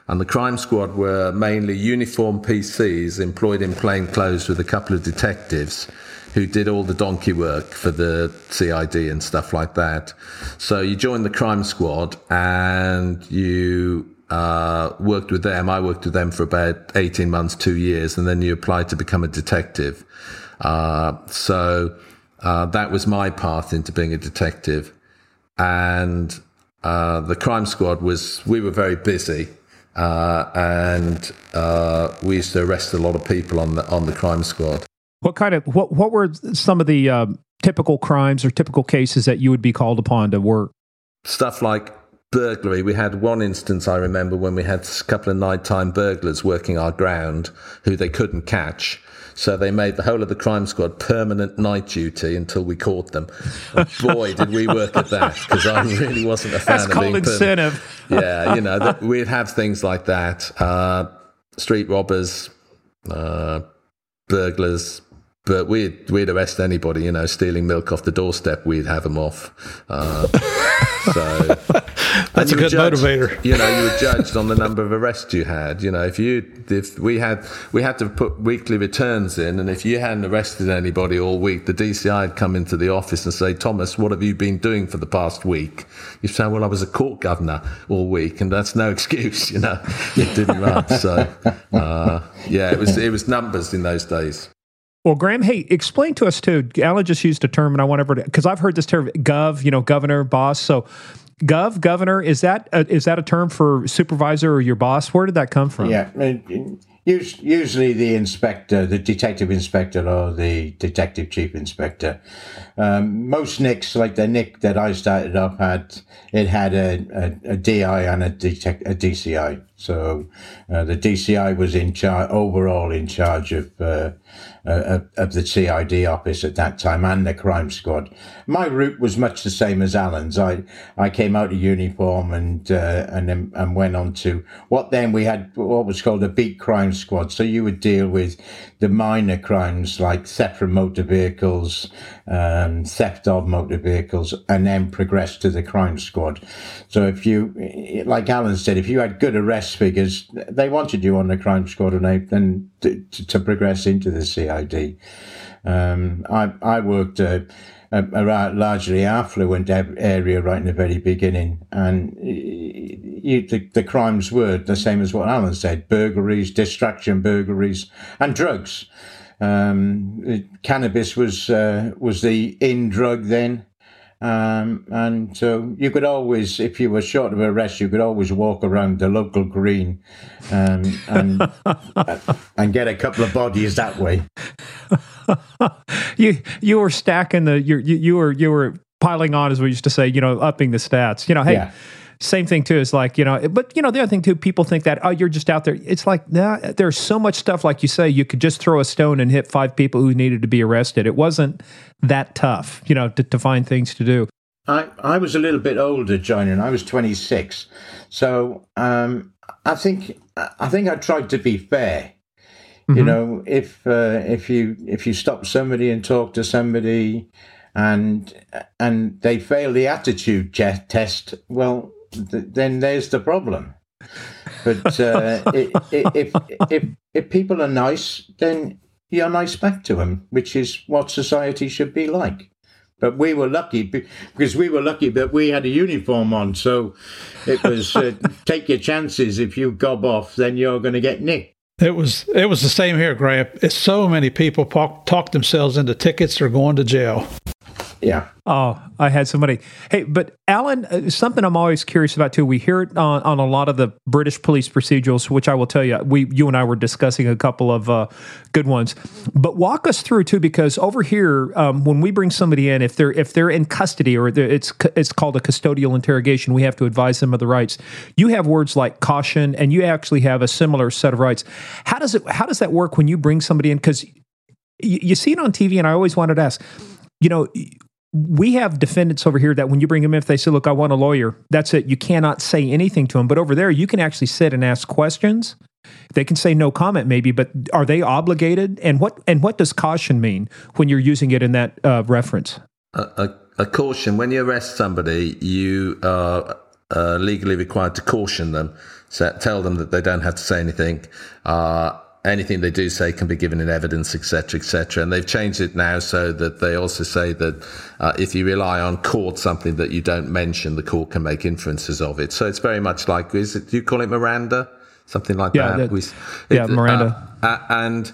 And the crime squad were mainly uniform PCs employed in plain clothes with a couple of detectives who did all the donkey work for the CID and stuff like that. So you joined the crime squad and you uh, worked with them. I worked with them for about 18 months, two years, and then you applied to become a detective. Uh, so uh, that was my path into being a detective. And uh, the crime squad was, we were very busy. Uh, and uh, we used to arrest a lot of people on the on the crime squad. What kind of what what were some of the typical crimes or typical cases that you would be called upon to work? Stuff like burglary. We had one instance I remember when we had a couple of nighttime burglars working our ground who they couldn't catch. So they made the whole of the crime squad permanent night duty until we caught them. And boy, did we work at that because I really wasn't a fan That's of being incentive. yeah, you know, that, we'd have things like that: uh, street robbers, uh, burglars, but we'd we'd arrest anybody, you know, stealing milk off the doorstep. We'd have them off. Uh, so (laughs) that's a good judged, motivator. You know, you were judged on the number of arrests you had. You know, if you if we had we had to put weekly returns in, and if you hadn't arrested anybody all week, the DCI would come into the office and say, "Thomas, what have you been doing for the past week?" You say, "Well, I was a court governor all week," and that's no (laughs) excuse. You know, it didn't run. So, uh, yeah, it was it was numbers in those days. Well, Graeme, hey, explain to us too. Alan just used a term, and I want everybody because I've heard this term, gov, you know, governor, boss. So, gov, governor, is that a, is that a term for supervisor or your boss? Where did that come from? Yeah, usually the inspector, the detective inspector, or the detective chief inspector. Um, most nicks, like the nick that I started up, had it had a, a, a DI and a, detect, a DCI. So uh, the DCI was in charge, overall in charge of uh, uh, of the CID office at that time and the crime squad. My route was much the same as Alan's. I I came out of uniform and uh, and and went on to what then we had what was called a beat crime squad. So you would deal with the minor crimes like theft from motor vehicles, um, theft of motor vehicles, and then progress to the crime squad. So if you, like Alan said, if you had good arrest figures, they wanted you on the crime squad, and they then to, to progress into the CID. Um, I I worked. Uh, a, a, largely affluent area right in the very beginning, and you, the, the crimes were the same as what Alan said: burglaries, distraction burglaries, and drugs. Um, cannabis was uh, was the in drug then, um, and so you could always, if you were short of a rest, you could always walk around the local green um, and (laughs) and get a couple of bodies that way. (laughs) you you were stacking the you you were you were piling on, as we used to say. You know, upping the stats. You know, hey. Yeah same thing too is like you know but you know the other thing too people think that oh you're just out there. It's like nah, there's so much stuff like you say you could just throw a stone and hit five people who needed to be arrested. It wasn't that tough you know to, to find things to do. I, I was a little bit older joining i was 26 so um, i think i think i tried to be fair. Mm-hmm. you know if uh, if you if you stop somebody and talk to somebody and and they fail the attitude test well then there's the problem. But uh, (laughs) if, if, if people are nice, then you're nice back to them, which is what society should be like. But we were lucky because we were lucky that we had a uniform on. So it was uh, (laughs) take your chances. If you gob off, then you're going to get nicked. It was it was the same here, Graeme. So many people talk, talk themselves into tickets or going to jail. Yeah. Oh, I had somebody. Hey, but Alan, uh, something I'm always curious about too. We hear it on, on a lot of the British police procedurals, which I will tell you, we you and I were discussing a couple of uh, good ones. But walk us through too, because over here, um, when we bring somebody in, if they're if they're in custody or it's it's called a custodial interrogation, we have to advise them of the rights. You have words like caution, and you actually have a similar set of rights. How does it? How does that work when you bring somebody in? Because you, you see it on TV, and I always wanted to ask you know, we have defendants over here that when you bring them in, if they say, "Look, I want a lawyer," that's it. You cannot say anything to them. But over there, you can actually sit and ask questions. They can say no comment, maybe, but are they obligated? And what and what does caution mean when you're using it in that uh, reference? A, a, a, caution when you arrest somebody, you are uh, legally required to caution them, so tell them that they don't have to say anything. Uh, anything they do say can be given in evidence, etc., etc. And they've changed it now so that they also say that uh, if you rely on court something that you don't mention, the court can make inferences of it. So it's very much like is it? Do you call it Miranda? Something like yeah, that. Yeah, it, Miranda. Uh, uh, and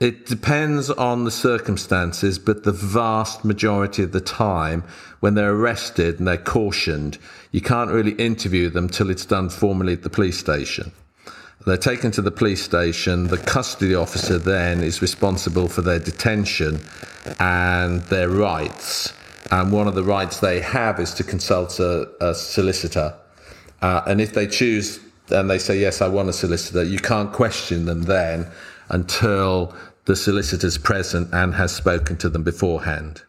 it depends on the circumstances, but the vast majority of the time, when they're arrested and they're cautioned, you can't really interview them till it's done formally at the police station. They're taken to the police station. The custody officer then is responsible for their detention and their rights. And one of the rights they have is to consult a, a solicitor. Uh, and if they choose and they say, Yes, I want a solicitor, you can't question them then until the solicitor's present and has spoken to them beforehand.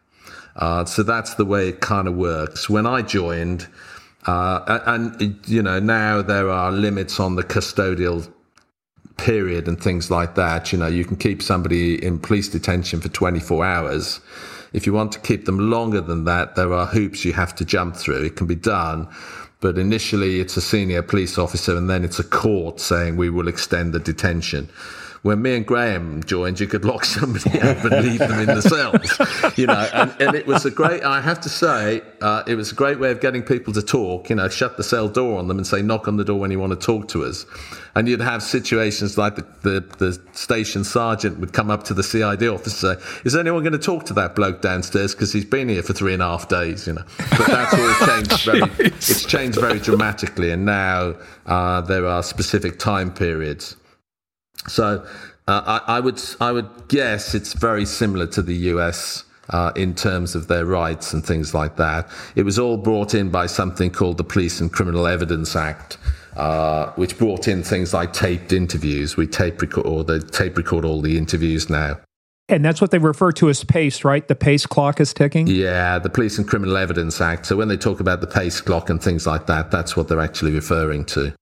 Uh, so that's the way it kind of works. When I joined, uh, and, you know, now there are limits on the custodial period and things like that. You know, you can keep somebody in police detention for 24 hours. If you want to keep them longer than that, there are hoops you have to jump through. It can be done. But initially, it's a senior police officer, and then it's a court saying we will extend the detention when me and Graeme joined, you could lock somebody up and leave them in the cells, you know. And, and it was a great, I have to say, uh, it was a great way of getting people to talk, you know, shut the cell door on them and say, knock on the door when you want to talk to us. And you'd have situations like the, the, the station sergeant would come up to the CID officer and say, is anyone going to talk to that bloke downstairs because he's been here for three and a half days, you know. But that's all changed (laughs) very, it's changed very dramatically. And now uh, there are specific time periods So uh, I, I, would I would guess it's very similar to the US. Uh, in terms of their rights and things like that, it was all brought in by something called the Police and Criminal Evidence Act, uh, which brought in things like taped interviews. We tape record or they tape record all the interviews now. And that's what they refer to as PACE, right? The PACE clock is ticking? Yeah, the Police and Criminal Evidence Act. So when they talk about the PACE clock and things like that, that's what they're actually referring to.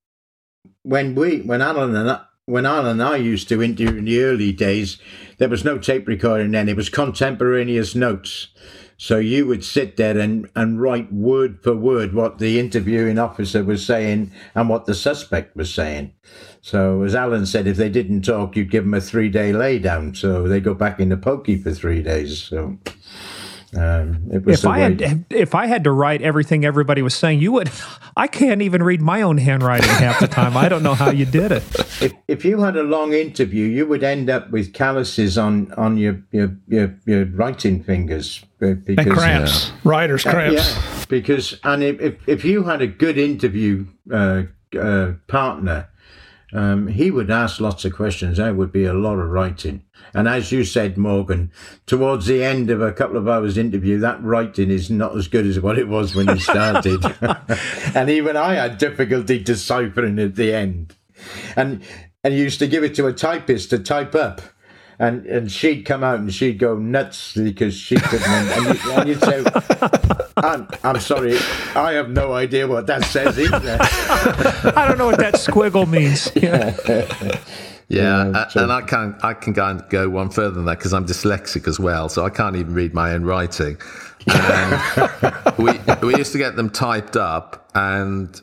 When we, when Alan and I, when Alan and I used to interview in the early days, there was no tape recording then. It was contemporaneous notes. So you would sit there and, and write word for word what the interviewing officer was saying and what the suspect was saying. So as Alan said, if they didn't talk, you'd give them a three day laydown. So they go back in the pokey for three days. So um, if I had if I had to write everything everybody was saying, you would. I can't even read my own handwriting half the time. I don't know how you did it. If if you had a long interview, you would end up with calluses on on your your your, your writing fingers because and cramps, uh, writer's cramps. Uh, yeah, because and if if you had a good interview uh, uh partner um, he would ask lots of questions. There would be a lot of writing. And as you said, Morgan, towards the end of a couple of hours interview, that writing is not as good as what it was when you started. (laughs) (laughs) and even I had difficulty deciphering at the end. And and used to give it to a typist to type up and and she'd come out and she'd go nuts because she couldn't. and, you, and you'd say, I'm, I'm sorry, I have no idea what that says either. I don't know what that squiggle means. (laughs) Yeah. Yeah, yeah and I can I can go and go one further than that because I'm dyslexic as well, so I can't even read my own writing. And (laughs) um, we we used to get them typed up, and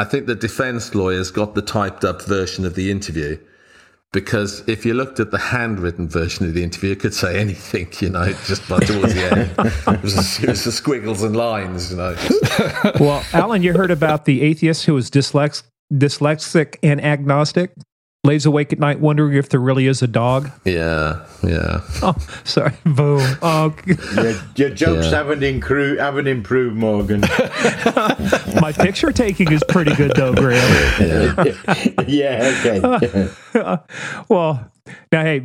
I think the defence lawyers got the typed up version of the interview because if you looked at the handwritten version of the interview, it could say anything, (laughs) you know, just by towards the end. It was, a, it was the squiggles and lines, you know. well, Alan, you heard about the atheist who was dyslex- dyslexic and agnostic? Lays awake at night wondering if there really is a dog. Yeah, yeah. Oh, sorry. (laughs) Boom. Oh, (laughs) your, your jokes yeah. haven't, incru- haven't improved, Morgan. (laughs) My picture taking is pretty good, though, Graeme. Yeah, yeah okay. well, now, hey,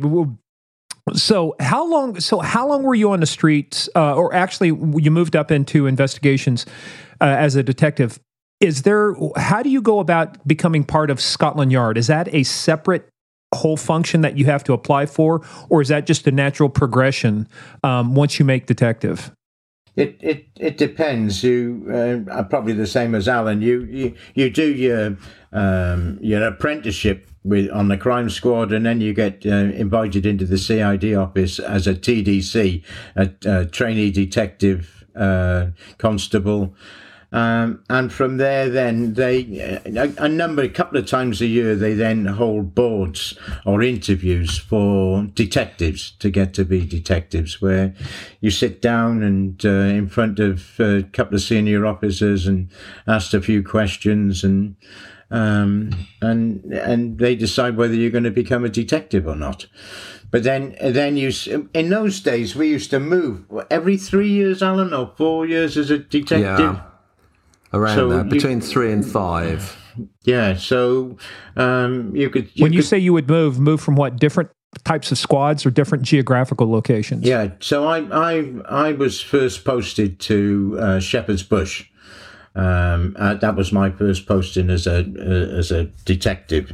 so how long? So how long were you on the streets, uh, or actually, you moved up into investigations uh, as a detective? Is there, how do you go about becoming part of Scotland Yard? Is that a separate whole function that you have to apply for, or is that just a natural progression um, once you make detective? It it it depends. You uh, are probably the same as Alan. You you, you do your um, your apprenticeship with on the crime squad, and then you get uh, invited into the CID office as a TDC, a, a trainee detective uh, constable. Um, and from there, then they a, a, number, a couple of times a year, they then hold boards or interviews for detectives to get to be detectives, where you sit down and uh, in front of a couple of senior officers and ask a few questions and. Um, and and they decide whether you're going to become a detective or not. But then, then you in those days we used to move every three years, Alan, or four years as a detective. Yeah around so that, between three and five. Yeah, so um, you could. You when you could, say you would move, move from what different types of squads or different geographical locations? Yeah, so I I I was first posted to uh, Shepherd's Bush. Um, uh, that was my first posting as a uh, as a detective.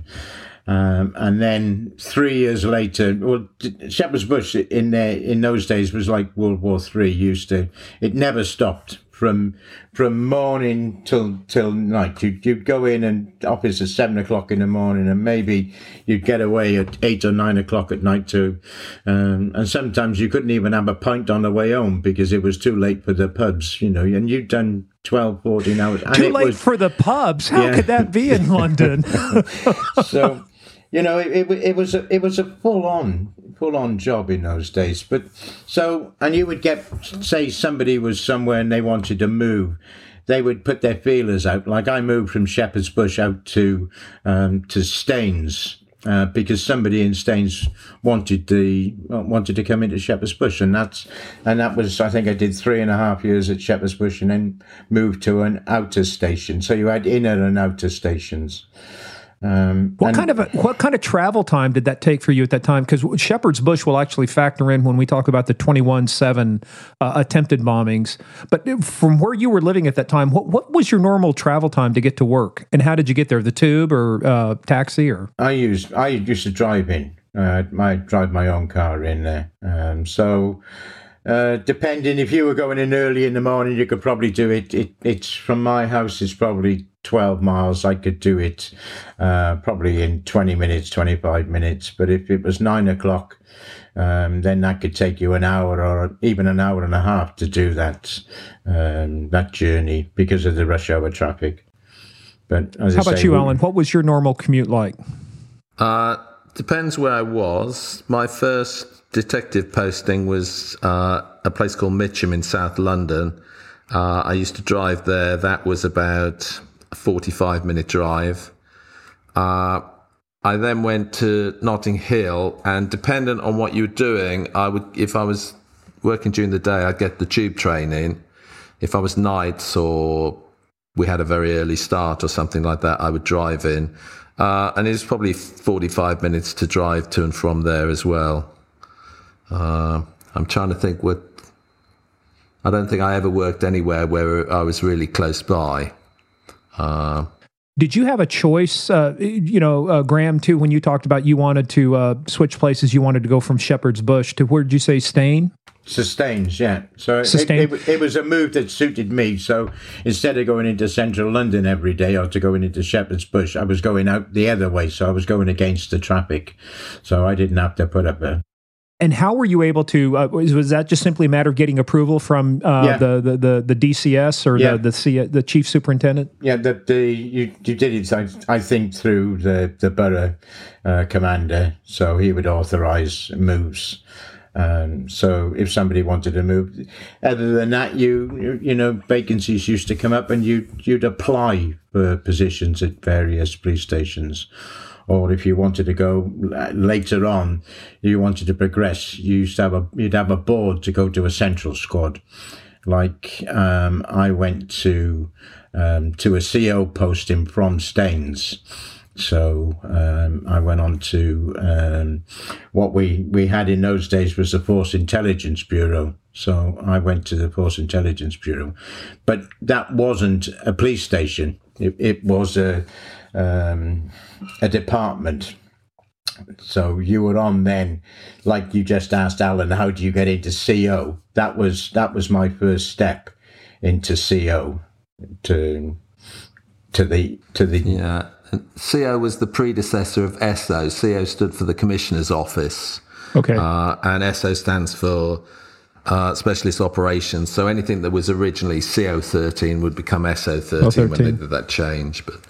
Um, and then three years later, well, Shepherd's Bush in there in those days was like World War Three. Used to, it never stopped from from morning till till night. You'd, you'd go in and office at seven o'clock in the morning, and maybe you'd get away at eight or nine o'clock at night too. Um, and sometimes you couldn't even have a pint on the way home because it was too late for the pubs, you know. And you'd done 12, 14 hours. Too late was, for the pubs. How yeah. could that be in (laughs) London? so you know, it, it, it, was a, it was a full on full on job in those days. But so, and you would get say somebody was somewhere and they wanted to move, they would put their feelers out. Like I moved from Shepherd's Bush out to um, to Staines. Uh, because somebody in Staines wanted the wanted to come into Shepherd's Bush, and that's and that was I think I did three and a half years at Shepherd's Bush, and then moved to an outer station. So you had inner and outer stations. Um, what kind of a, what kind of travel time did that take for you at that time? Because Shepherd's Bush will actually factor in when we talk about the twenty one seven uh, attempted bombings. But from where you were living at that time, what what was your normal travel time to get to work, and how did you get there? The tube or uh, taxi or? I used I used to drive in. Uh, I drive my own car in there. Um, so. Uh, depending if you were going in early in the morning, you could probably do it. it it's from my house. It's probably 12 miles, I could do it uh, probably in 20 minutes, 25 minutes. But if it was nine o'clock, um, then that could take you an hour or even an hour and a half to do that um, that journey because of the rush hour traffic. But how about say, you, Alan? What was your normal commute like? Uh, depends where I was. My first detective posting was uh, a place called Mitcham in South London. Uh, I used to drive there. That was about 45 minute drive. Uh, I then went to Notting Hill, and dependent on what you were doing, I would, if I was working during the day, I'd get the tube train in. If I was nights or we had a very early start or something like that, I would drive in. Uh, and it's probably 45 minutes to drive to and from there as well. Uh, I'm trying to think what. I don't think I ever worked anywhere where I was really close by. Uh, did you have a choice, uh, you know, uh, Graeme, too, when you talked about you wanted to uh, switch places, you wanted to go from Shepherd's Bush to where did you say Stain? Sustains, yeah. So it, it, it, was a move that suited me. So instead of going into central London every day or to going into Shepherd's Bush, I was going out the other way. So I was going against the traffic. So I didn't have to put up a and how were you able to? Uh, was, was, that just simply a matter of getting approval from uh, yeah. the, the, the the DCS or yeah. the the, C, the chief superintendent? Yeah, the, the you, you did it. I, I think through the the borough uh, commander, so he would authorise moves. Um, so if somebody wanted to move, other than that, you you know vacancies used to come up, and you you'd apply for positions at various police stations or if you wanted to go later on, you wanted to progress, you used to have a you'd have a board to go to a central squad. Like um, I went to um, to a CO posting from Staines. So um, I went on to um, what we, we had in those days was the Force Intelligence Bureau. So I went to the Force Intelligence Bureau, but that wasn't a police station. It, it was a um, a department. So you were on then, like you just asked Alan, how do you get into CO? That was that was my first step into CO, to to the to the yeah. CO was the predecessor of SO. CO stood for the Commissioner's Office. Okay. Uh, and SO stands for uh, Specialist Operations. So anything that was originally CO13 would become SO13 when they did that change. But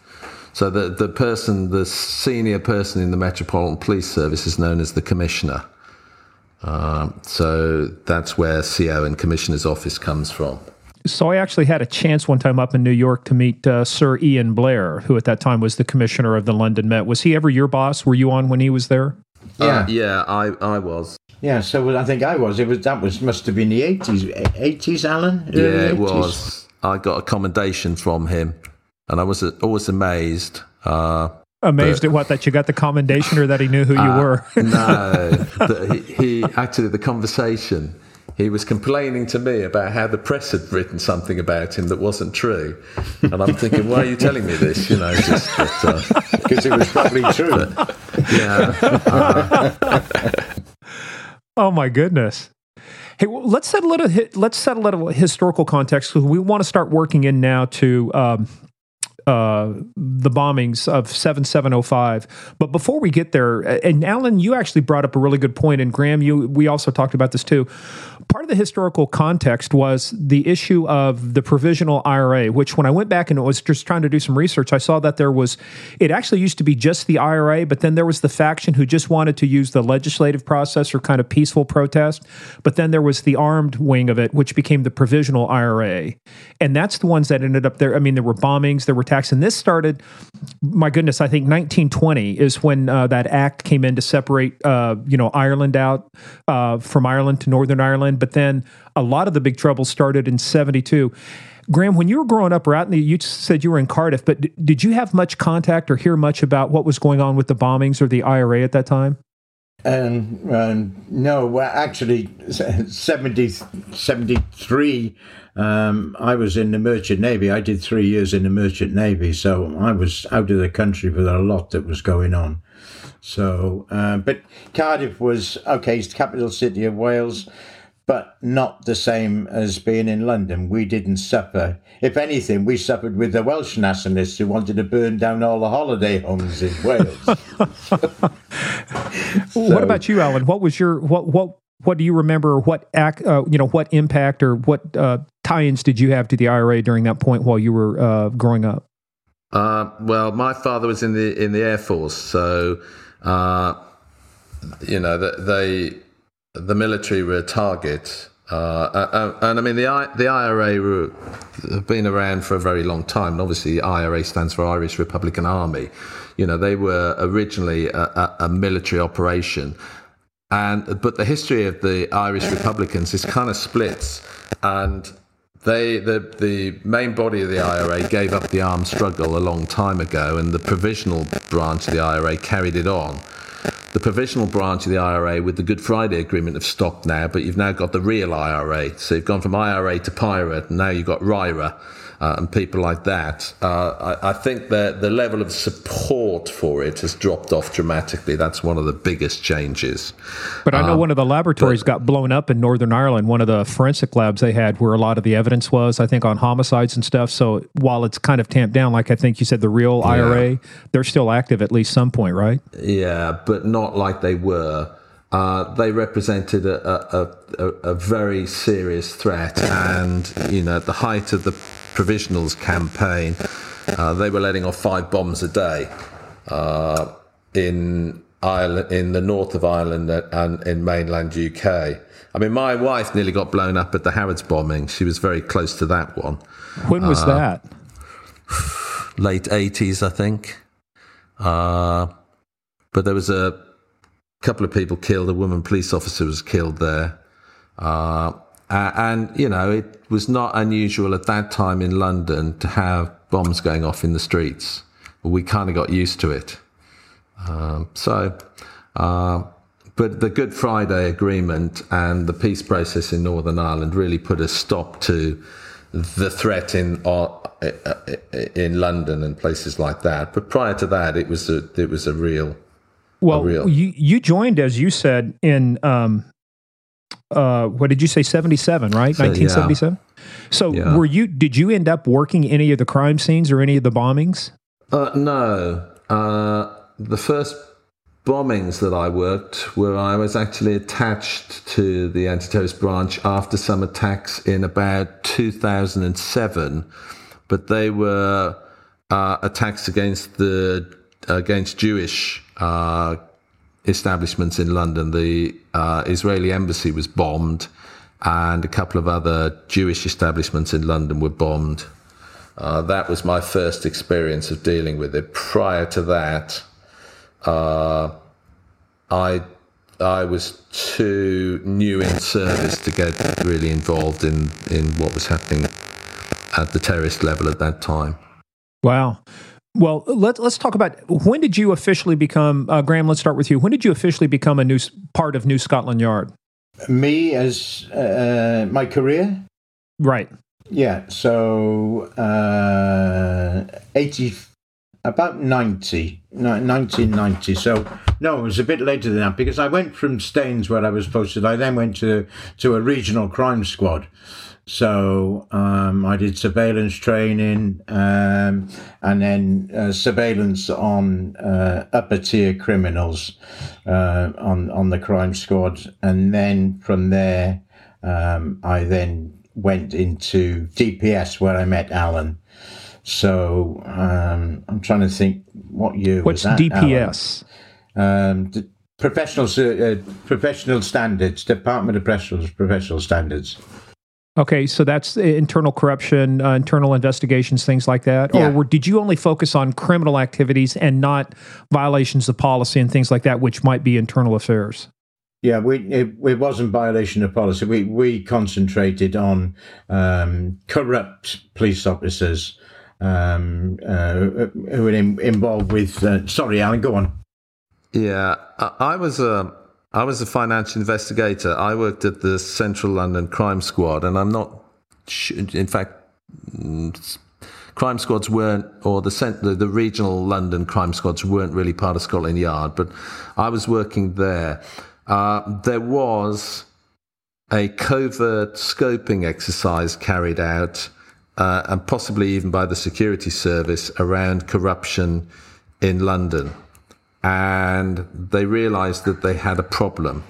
so the, the person, the senior person in the Metropolitan Police Service is known as the Commissioner. Um, so that's where CO and Commissioner's office comes from. So I actually had a chance one time up in New York to meet uh, Sir Ian Blair, who at that time was the commissioner of the London Met. Was he ever your boss? Were you on when he was there? Yeah, uh, yeah, I, I was. Yeah, so I think I was. It was that was must have been the eighties, eighties, Alan. Early yeah, it 80s. was. I got a commendation from him and I was always amazed. Uh, amazed but, at what that you got the commendation or that he knew who you uh, were. (laughs) no, (laughs) he, he actually the conversation. He was complaining to me about how the press had written something about him that wasn't true, and I'm thinking, why are you telling me this? You know, just because uh, (laughs) it was probably true. But, yeah. Uh, oh my goodness. Hey, well, let's set a little let's set a little historical context because we want to start working in now to um, uh, the bombings of 7705. But before we get there, and Alan, you actually brought up a really good point, and Graeme, you we also talked about this too part of the historical context was the issue of the provisional IRA, which when I went back and was just trying to do some research, I saw that there was, it actually used to be just the IRA, but then there was the faction who just wanted to use the legislative process or kind of peaceful protest. But then there was the armed wing of it, which became the provisional IRA. And that's the ones that ended up there. I mean, there were bombings, there were attacks. And this started, my goodness, I think 1920 is when uh, that act came in to separate, uh, you know, Ireland out uh, from Ireland to Northern Ireland. But then a lot of the big trouble started in 72. Graeme, when you were growing up, right? You said you were in Cardiff, but d- did you have much contact or hear much about what was going on with the bombings or the IRA at that time? Um, um, no, well, actually, 70, 73, um, I was in the Merchant Navy. I did three years in the Merchant Navy, so I was out of the country with a lot that was going on. So, uh, but Cardiff was okay. It's the capital city of Wales but not the same as being in London. We didn't suffer. If anything, we suffered with the Welsh nationalists who wanted to burn down all the holiday homes in (laughs) Wales. so, what about you, Alan? What was your what what what do you remember? What act uh, you know what impact or what uh, tie-ins did you have to the IRA during that point while you were uh, growing up? Uh, well, my father was in the in the Air Force, so uh, you know they the military were a target. Uh, uh and I mean, the, the IRA were, have been around for a very long time. And obviously, IRA stands for Irish Republican Army. You know, they were originally a, a, a military operation. And, but the history of the Irish Republicans is kind of splits. And they, the, the main body of the IRA gave up the armed struggle a long time ago, and the provisional branch of the IRA carried it on the provisional branch of the IRA with the Good Friday Agreement have stopped now, but you've now got the real IRA. So you've gone from IRA to PIRA, and now you've got RIRA uh, and people like that. Uh, I, I, think that the level of support for it has dropped off dramatically. That's one of the biggest changes. But I know um, one of the laboratories but, got blown up in Northern Ireland, one of the forensic labs they had where a lot of the evidence was, I think, on homicides and stuff. So while it's kind of tamped down, like I think you said, the real yeah. IRA, they're still active at least some point, right? Yeah, but not like they were. Uh, they represented a, a, a, a, very serious threat, and you know, at the height of the provisionals campaign, uh, they were letting off five bombs a day uh, in Ireland, in the north of Ireland and in mainland UK. I mean, my wife nearly got blown up at the Harrods bombing. She was very close to that one. When was uh, that? Late 80s, I think. Uh, but there was a couple of people killed. A woman police officer was killed there. Uh, and, you know, it was not unusual at that time in London to have bombs going off in the streets. We kind of got used to it. Um, so, uh, but the Good Friday Agreement and the peace process in Northern Ireland really put a stop to the threat in uh, in London and places like that. But prior to that, it was a it was a real. Well, a real... you you joined as you said in um, uh, what did you say? Seventy seven, right? Nineteen seventy seven. So, yeah. were you? Did you end up working any of the crime scenes or any of the bombings? Uh, no. Uh, the first bombings that I worked were I was actually attached to the anti-terrorist branch after some attacks in about 2007, but they were uh, attacks against the against Jewish uh, establishments in London. The uh, Israeli embassy was bombed, and a couple of other Jewish establishments in London were bombed. Uh, that was my first experience of dealing with it. Prior to that, uh, I I was too new in service to get really involved in, in what was happening at the terrorist level at that time. Wow. Well, let's let's talk about when did you officially become uh, Graeme? Let's start with you. When did you officially become a new part of New Scotland Yard? Me as uh, my career, right? Yeah. So uh, eighty, about 90, 1990. So no, it was a bit later than that because I went from Staines where I was posted. I then went to to a regional crime squad. So um, I did surveillance training um, and then uh, surveillance on uh, upper tier criminals uh, on on the crime squad, and then from there um, I then went into DPS where I met Alan. So um, I'm trying to think what year What's was that? DPS? Um, professional uh, professional standards, Department of Professional Professional Standards. Okay, so that's internal corruption, uh, internal investigations, things like that, yeah. or were, did you only focus on criminal activities and not violations of policy and things like that, which might be internal affairs? Yeah, we it, it wasn't violation of policy. We we concentrated on um, corrupt police officers um, uh, who were in, involved with. Uh, sorry, Alan, go on. Yeah, I, I was a I was a financial investigator. I worked at the Central London Crime Squad, and I'm not. In fact, mm, crime squads weren't, or the, the, the regional London crime squads weren't really part of Scotland Yard. But I was working there. Uh, there was a covert scoping exercise carried out, uh, and possibly even by the security service, around corruption in London and they realized that they had a problem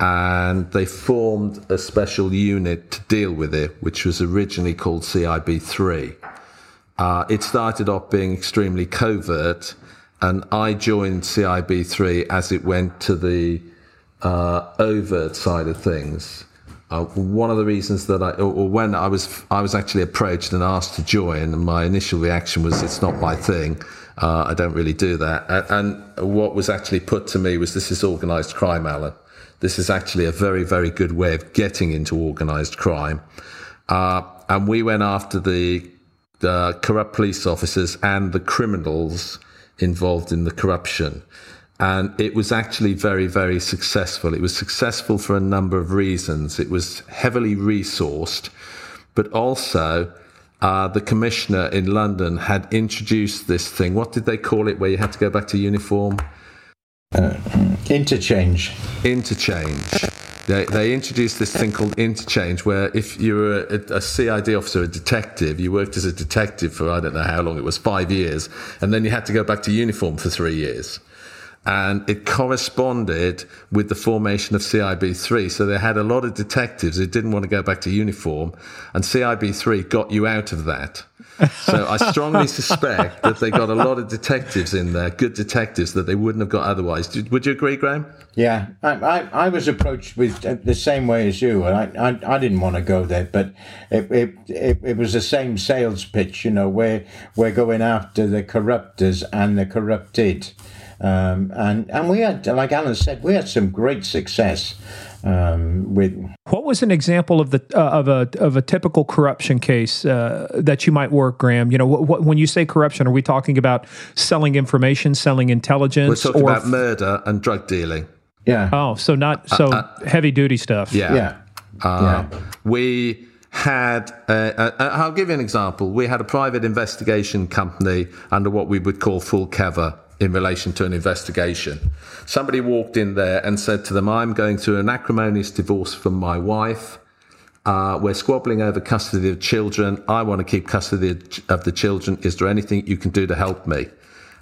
and they formed a special unit to deal with it, which was originally called CIB3. Uh, it started off being extremely covert, and I joined CIB3 as it went to the uh, overt side of things. Uh, one of the reasons that I, or when I was, I was actually approached and asked to join, and my initial reaction was, "It's not my thing." Uh, I don't really do that. And, what was actually put to me was this is organised crime, Alan. This is actually a very, very good way of getting into organised crime. Uh, and we went after the, the corrupt police officers and the criminals involved in the corruption. And it was actually very, very successful. It was successful for a number of reasons. It was heavily resourced, but also uh, the commissioner in London had introduced this thing. What did they call it? Where you had to go back to uniform? Uh, interchange. Interchange. They, they introduced this thing called interchange, where if you were a, a, CID officer, a detective, you worked as a detective for I don't know how long it was, five years, and then you had to go back to uniform for three years and it corresponded with the formation of CIB3. So they had a lot of detectives who didn't want to go back to uniform, and CIB3 got you out of that. So I strongly (laughs) suspect that they got a lot of detectives in there, good detectives that they wouldn't have got otherwise. Would you agree, Graeme? Yeah, I, I, I was approached with uh, the same way as you, and I, I, I didn't want to go there, but it, it, it, it was the same sales pitch, you know, where we're going after the corruptors and the corrupted. Um, and and we had, like Alan said, we had some great success um, with. What was an example of the uh, of a of a typical corruption case uh, that you might work, Graeme? You know, wh- wh- when you say corruption, are we talking about selling information, selling intelligence, We're talking or about murder and drug dealing? Yeah. Oh, so not so uh, uh heavy duty stuff. Yeah. Yeah. Uh, yeah. We had, uh, I'll give you an example. We had a private investigation company under what we would call full cover in relation to an investigation. Somebody walked in there and said to them, I'm going through an acrimonious divorce from my wife. Uh, we're squabbling over custody of children. I want to keep custody of the children. Is there anything you can do to help me?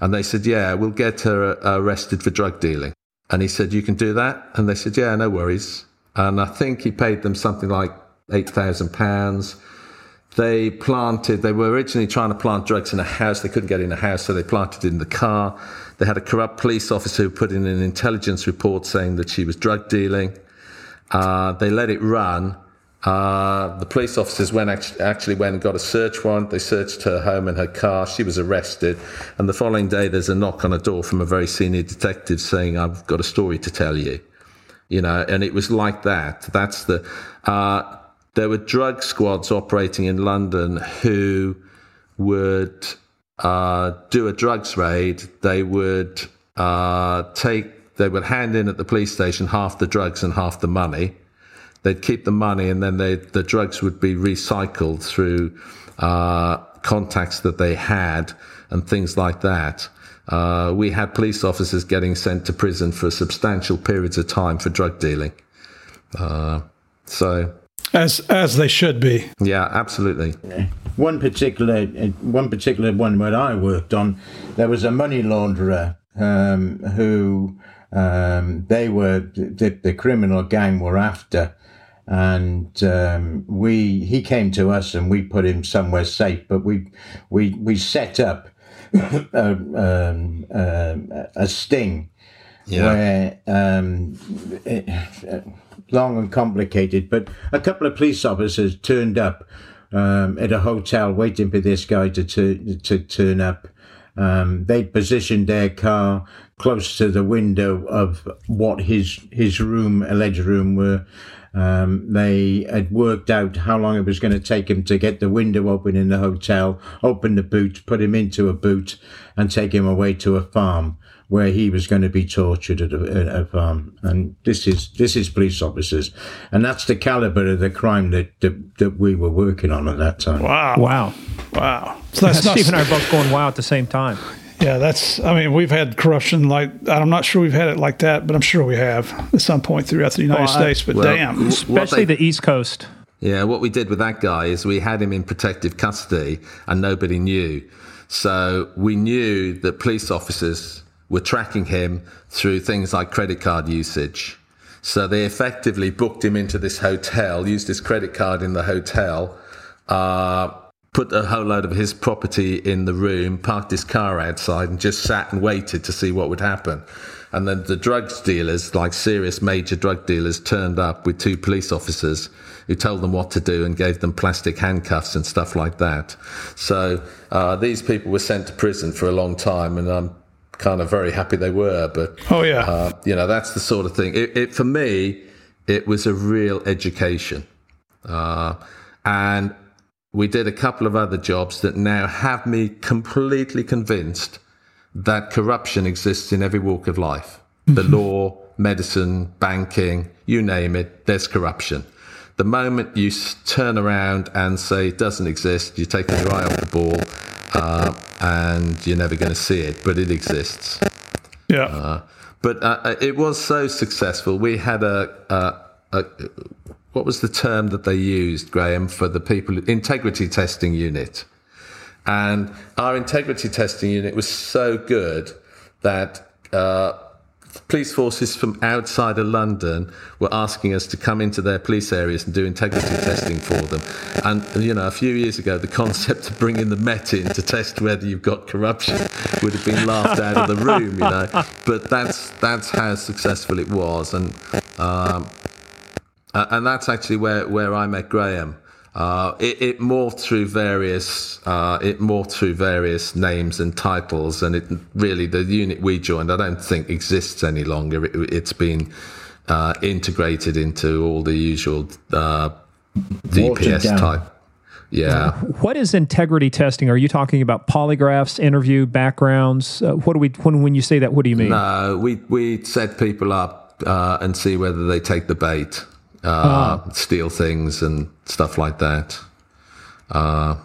And they said, Yeah, we'll get her arrested for drug dealing. And he said, You can do that? And they said, Yeah, no worries. And I think he paid them something like £8,000 they planted, they were originally trying to plant drugs in a house. They couldn't get in a house, so they planted in the car. They had a corrupt police officer who put in an intelligence report saying that she was drug dealing. Uh, they let it run. Uh, the police officers went actually went and got a search warrant. They searched her home and her car. She was arrested. And the following day, there's a knock on a door from a very senior detective saying, "I've got a story to tell you." You know, and it was like that. That's the. Uh, there were drug squads operating in London who would uh, do a drugs raid. They would uh, take, they would hand in at the police station half the drugs and half the money. They'd keep the money, and then they, the drugs would be recycled through uh, contacts that they had and things like that. Uh, we had police officers getting sent to prison for substantial periods of time for drug dealing. Uh, so as as they should be. Yeah, absolutely. One particular one particular one where I worked on, there was a money launderer um, who um, they were the, the criminal gang were after, and um, we he came to us and we put him somewhere safe, but we we we set up a, (coughs) um, um, a sting yeah. where um, it, long and complicated. But a couple of police officers turned up um, at a hotel waiting for this guy to, to, to turn up. Um, they positioned their car close to the window of what his his room, alleged room, were. Um, they had worked out how long it was going to take him to get the window open in the hotel, open the boot, put him into a boot, and take him away to a farm where he was going to be tortured at a, at a farm. And this is this is police officers, and that's the caliber of the crime that that, that we were working on at that time. Wow! Wow! Wow! So that's Steve and I are both going wow at the same time. Yeah, that's. I mean, we've had corruption like I'm not sure we've had it like that, but I'm sure we have at some point throughout the United well, States. But well, damn, especially they, the East Coast. Yeah, what we did with that guy is we had him in protective custody, and nobody knew. So we knew that police officers were tracking him through things like credit card usage. So they effectively booked him into this hotel, used his credit card in the hotel. Uh, put a whole load of his property in the room, parked his car outside, and just sat and waited to see what would happen. And then the drugs dealers, like serious major drug dealers, turned up with two police officers who told them what to do and gave them plastic handcuffs and stuff like that. So uh, these people were sent to prison for a long time, and I'm kind of very happy they were. But oh yeah, uh, you know that's the sort of thing. It, it, for me, it was a real education, uh, and we did a couple of other jobs that now have me completely convinced that corruption exists in every walk of life. Mm-hmm. The law, medicine, banking, you name it, there's corruption. The moment you turn around and say it doesn't exist, you're taking your eye off the ball uh, and you're never going to see it, but it exists. Yeah. Uh, but uh, uh it was so successful. We had a, a, a what was the term that they used, Graeme, for the people integrity testing unit? And our integrity testing unit was so good that uh, police forces from outside of London were asking us to come into their police areas and do integrity testing for them. And, you know, a few years ago, the concept of bringing the Met in to test whether you've got corruption would have been laughed out of the room, you know. But that's, that's how successful it was. And, um, and that's actually where, where I met Graeme. Uh, it, it, morphed through various uh, it morphed through various names and titles, and it really the unit we joined I don't think exists any longer. It, has been uh, integrated into all the usual uh, DPS type. Yeah. What is integrity testing? Are you talking about polygraphs, interview, backgrounds? Uh, what do we when when you say that? What do you mean? No, we we set people up uh, and see whether they take the bait uh, uh, steal things and stuff like that. Uh,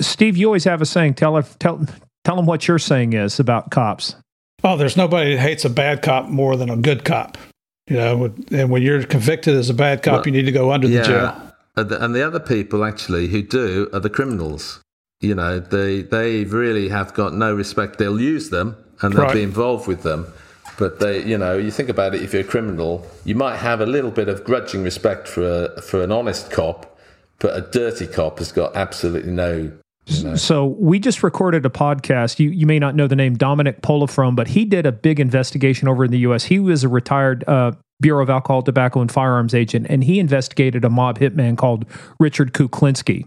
Steve, you always have a saying. Tell tell tell them what your saying is about cops. Oh, there's nobody that hates a bad cop more than a good cop. You know, and when you're convicted as a bad cop, well, you need to go under yeah, the jail. And the other people actually who do are the criminals. You know, they they really have got no respect. They'll use them and they'll right. be involved with them but they, you know, you think about it. If you're a criminal, you might have a little bit of grudging respect for a, for an honest cop, but a dirty cop has got absolutely no. Know. So we just recorded a podcast. You you may not know the name Dominic Polifrone, but he did a big investigation over in the U.S. He was a retired uh, Bureau of Alcohol, Tobacco, and Firearms agent, and he investigated a mob hitman called Richard Kuklinski.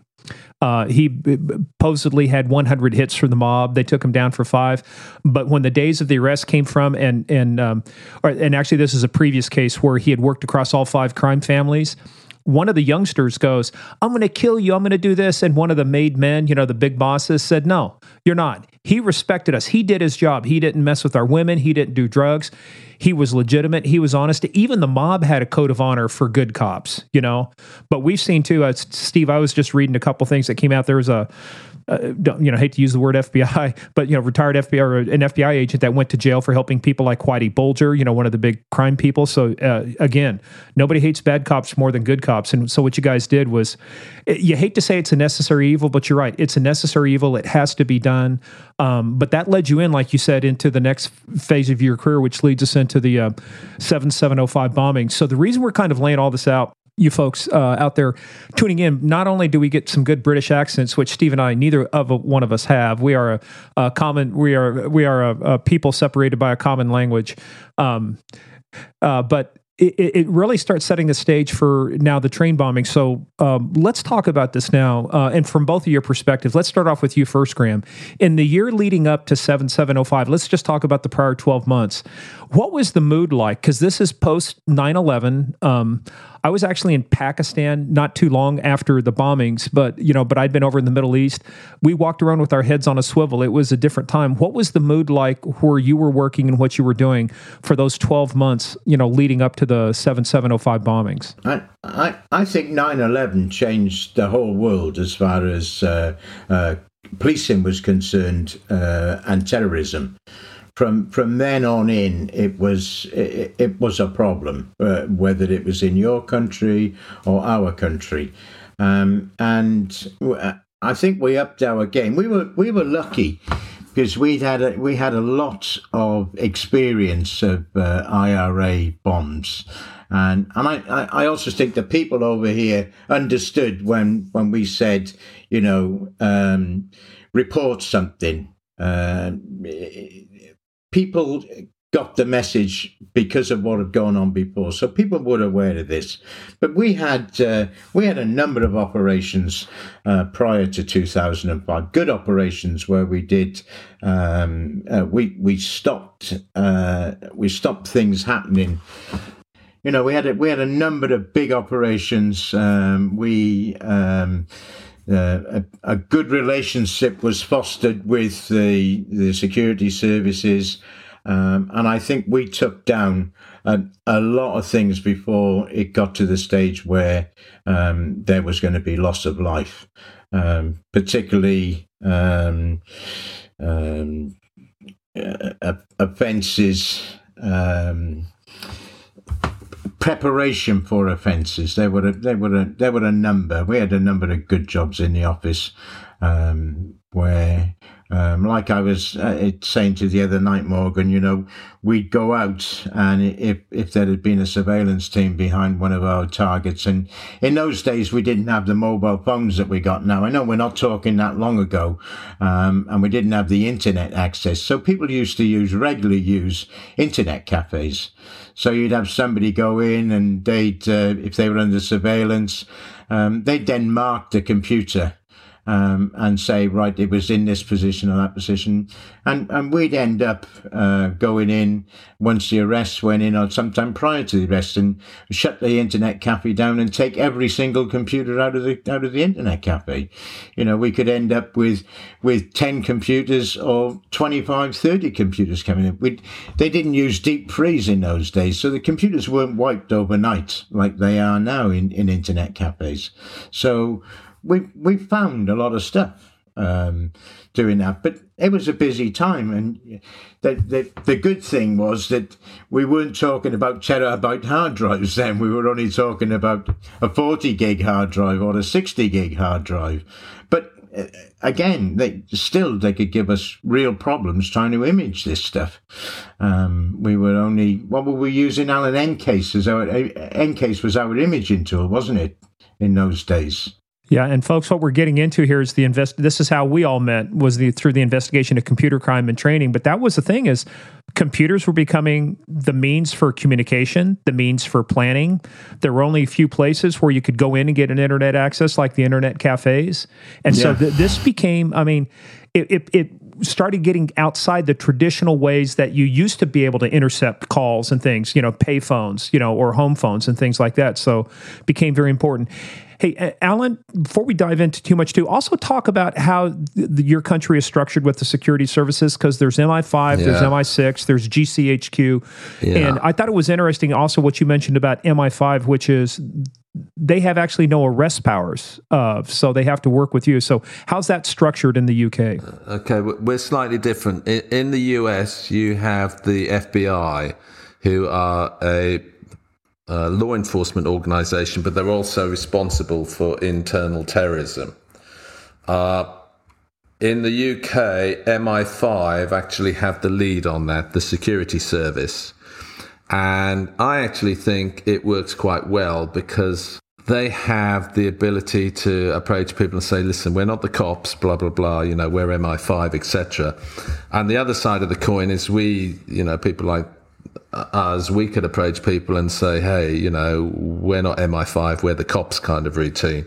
Uh, he supposedly had 100 hits for the mob. They took him down for five. But when the days of the arrest came from, and and um, or, and actually this is a previous case where he had worked across all five crime families. One of the youngsters goes, "I'm going to kill you. I'm going to do this." And one of the made men, you know, the big bosses, said, "No, you're not." He respected us. He did his job. He didn't mess with our women. He didn't do drugs. He was legitimate. He was honest. Even the mob had a code of honor for good cops, you know. But we've seen too, uh, Steve. I was just reading a couple things that came out. There was a uh, you know, hate to use the word FBI, (laughs) but you know, retired FBI or an FBI agent that went to jail for helping people like Whitey Bulger, you know, one of the big crime people. So uh, again, nobody hates bad cops more than good cops. And so what you guys did was, you hate to say it's a necessary evil, but you're right, it's a necessary evil. It has to be done. Um, but that led you in, like you said, into the next phase of your career, which leads us into the uh, 7705 bombing. So the reason we're kind of laying all this out you folks uh, out there tuning in, not only do we get some good British accents, which Steve and I, neither of one of us have. We are a, a common, we are we are a, a, people separated by a common language. Um, uh, but it, it, really starts setting the stage for now the train bombing. So um, let's talk about this now, uh, and from both of your perspectives. Let's start off with you first, Graeme. In the year leading up to seven seven oh five, let's just talk about the prior twelve months. What was the mood like? Because this is post 9-11. Um, I was actually in Pakistan not too long after the bombings, but you know, but I'd been over in the Middle East. We walked around with our heads on a swivel. It was a different time. What was the mood like where you were working and what you were doing for those 12 months, you know, leading up to the 7705 bombings? I I, I think 9/11 changed the whole world as far as uh, uh, policing was concerned uh, and terrorism from from then on in, it was it, it was a problem, uh, whether it was in your country or our country, um, and I think we upped our game. We were we were lucky because we had a, we had a lot of experience of uh, IRA bombs. And and I, I also think the people over here understood when when we said, you know, um, report something. Uh, people got the message because of what had gone on before. So people were aware of this. But we had uh, we had a number of operations uh, prior to 2005, good operations where we did um, uh, we we stopped uh, we stopped things happening. You know, we had a, we had a number of big operations. Um, we um, uh, a, a, good relationship was fostered with the the security services, um, and I think we took down a, a, lot of things before it got to the stage where um, there was going to be loss of life, um, particularly um, um, uh, offences. Preparation for offences. There were a, there were a, there were a number. We had a number of good jobs in the office um, where um, like I was uh, saying to the other night, Morgan, you know, we'd go out and if, if there had been a surveillance team behind one of our targets, and in those days we didn't have the mobile phones that we got now. I know we're not talking that long ago, um, and we didn't have the internet access. So people used to use, regularly use internet cafes. So you'd have somebody go in and they'd, uh, if they were under surveillance, um, they'd then mark the computer um, and say, right, it was in this position or that position. And, and we'd end up uh, going in once the arrests went in or sometime prior to the arrest and shut the internet cafe down and take every single computer out of the, out of the internet cafe. You know, we could end up with, with 10 computers or 25, 30 computers coming in. we they didn't use deep freeze in those days. So the computers weren't wiped overnight like they are now in, in internet cafes. So, we we found a lot of stuff um, doing that, but it was a busy time. And the, the the good thing was that we weren't talking about terabyte hard drives then. We were only talking about a forty gig hard drive or a sixty gig hard drive. But uh, again, they still they could give us real problems trying to image this stuff. Um, we were only what were we using? Alan EnCase as our EnCase was our imaging tool, wasn't it? In those days. Yeah, and folks, what we're getting into here is the invest. This is how we all met was the through the investigation of computer crime and training. But that was the thing is, computers were becoming the means for communication, the means for planning. There were only a few places where you could go in and get an internet access, like the internet cafes, and yeah. so th- this became. I mean, it, it, it started getting outside the traditional ways that you used to be able to intercept calls and things, you know, pay phones, you know, or home phones and things like that. So became very important. Hey, Alan, before we dive into too much, too, also talk about how the, your country is structured with the security services because there's MI5, yeah. there's MI6, there's GCHQ. Yeah. And I thought it was interesting also what you mentioned about MI5, which is they have actually no arrest powers, uh, so they have to work with you. So, how's that structured in the UK? Okay, we're slightly different. In the US, you have the FBI, who are a uh, law enforcement organization, but they're also responsible for internal terrorism. Uh, in the UK, MI5 actually have the lead on that, the security service. And I actually think it works quite well because they have the ability to approach people and say, listen, we're not the cops, blah, blah, blah, you know, we're MI5, etc. And the other side of the coin is we, you know, people like us, we could approach people and say, hey, you know, we're not MI5, we're the cops kind of routine.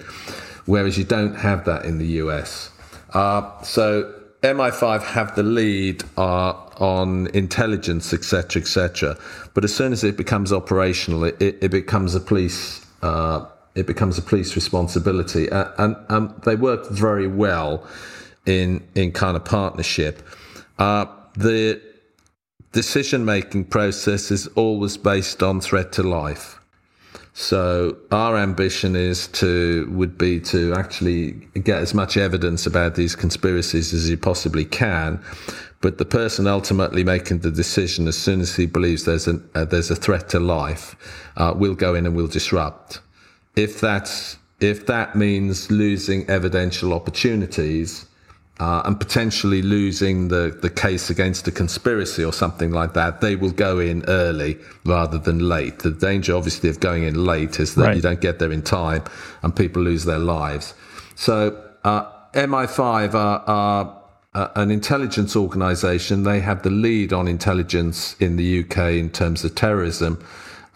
Whereas you don't have that in the US. Uh, so MI5 have the lead uh, on intelligence, etc., etc. But as soon as it becomes operational, it, it, it becomes a police. Uh, it becomes a police responsibility, uh, and, and they work very well in in kind of partnership. Uh, the decision making process is always based on threat to life. So our ambition is to would be to actually get as much evidence about these conspiracies as you possibly can, but the person ultimately making the decision, as soon as he believes there's a uh, there's a threat to life, uh, will go in and will disrupt. If that's if that means losing evidential opportunities, uh, and potentially losing the, the case against a conspiracy or something like that, they will go in early rather than late. The danger, obviously, of going in late is that right. you don't get there in time and people lose their lives. So, uh, MI5 are, are an intelligence organization. They have the lead on intelligence in the UK in terms of terrorism.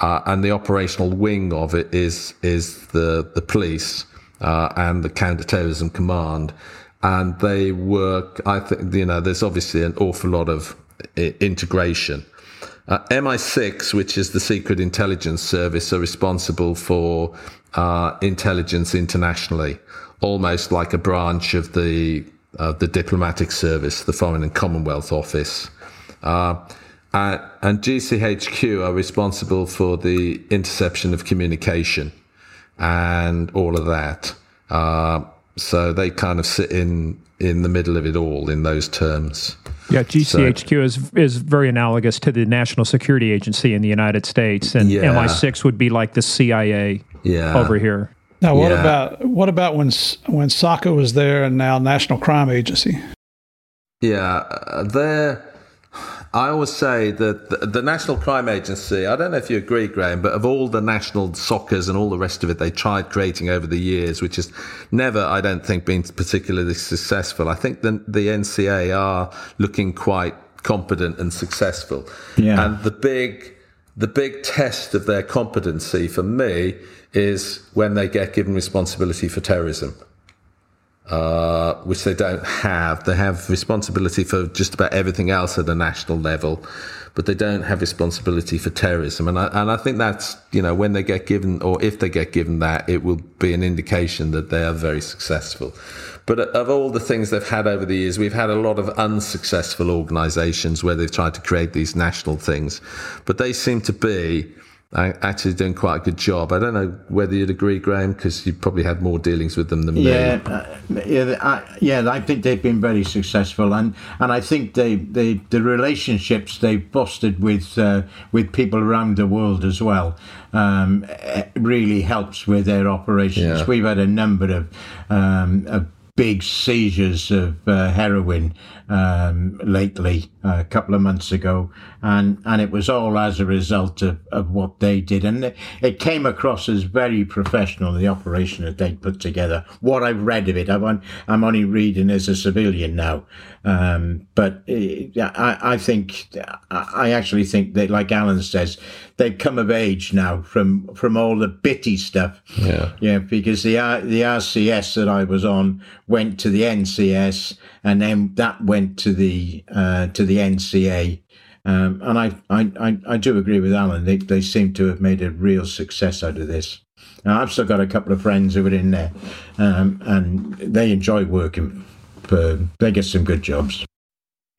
Uh, and the operational wing of it is is the the police uh, and the counterterrorism command and they work. I think you know there's obviously an awful lot of integration. Uh, MI6, which is the Secret Intelligence Service, are responsible for uh, intelligence internationally, almost like a branch of the uh, the diplomatic service, the Foreign and Commonwealth Office. Uh, and GCHQ are responsible for the interception of communication and all of that. Uh, so they kind of sit in in the middle of it all in those terms. Yeah, GCHQ so, is is very analogous to the National Security Agency in the United States, and yeah. MI6 would be like the CIA yeah. over here. Now, what yeah. about what about when when SOCA was there and now National Crime Agency? Yeah, uh, they're I always say that the, the, National Crime Agency, I don't know if you agree, Graeme, but of all the national SOCAs and all the rest of it they tried creating over the years, which has never, I don't think, been particularly successful, I think the, the NCA are looking quite competent and successful. Yeah. And the big, the big test of their competency for me is when they get given responsibility for terrorism uh, which they don't have. They have responsibility for just about everything else at a national level, but they don't have responsibility for terrorism. And I, and I think that's, you know, when they get given, or if they get given that, it will be an indication that they are very successful. But of all the things they've had over the years, we've had a lot of unsuccessful organizations where they've tried to create these national things. But they seem to be actually doing quite a good job. I don't know whether you'd agree, Graeme, because you probably had more dealings with them than yeah, me. Uh, yeah, I, yeah. I think they've been very successful, and, and I think they, they the relationships they've fostered with uh, with people around the world as well um, eh, really helps with their operations. Yeah. We've had a number of, um, of big seizures of uh, heroin um, lately, uh, a couple of months ago, and and it was all as a result of, of what they did, and it, it came across as very professional. The operation that they put together. What I've read of it, I'm on, I'm only reading as a civilian now, um, but it, uh, I, I think I actually think that, like Alan says, they've come of age now from from all the bitty stuff. Yeah, yeah, because the the RCS that I was on went to the NCS, and then that went to the uh, to the NCA. Um, and I, I, I, do agree with Alan. They, they seem to have made a real success out of this. Now, I've still got a couple of friends who are in there, um, and they enjoy working. For, they get some good jobs.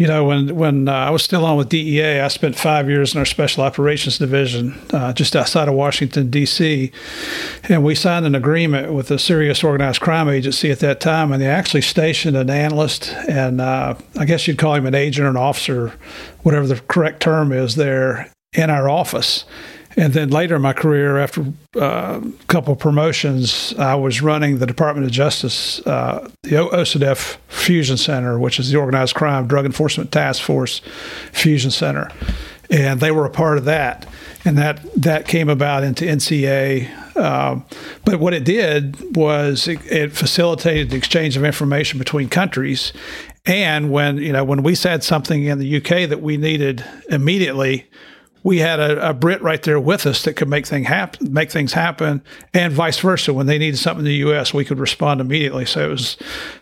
You know, when when uh, I was still on with DEA, I spent five years in our Special Operations Division, uh, just outside of Washington D.C., and we signed an agreement with a serious organized crime agency at that time, and they actually stationed an analyst, and uh, I guess you'd call him an agent or an officer, whatever the correct term is, there in our office. And then later in my career, after uh, a couple of promotions, I was running the Department of Justice, uh, the OCDETF Fusion Center, which is the Organized Crime Drug Enforcement Task Force Fusion Center. And they were a part of that. And that, that came about into NCA. Um, but what it did was it, it facilitated the exchange of information between countries. And when, you know, when we said something in the UK that we needed immediately, we had a, a, Brit right there with us that could make thing happen, make things happen, and vice versa. When they needed something in the U.S., we could respond immediately. So it was,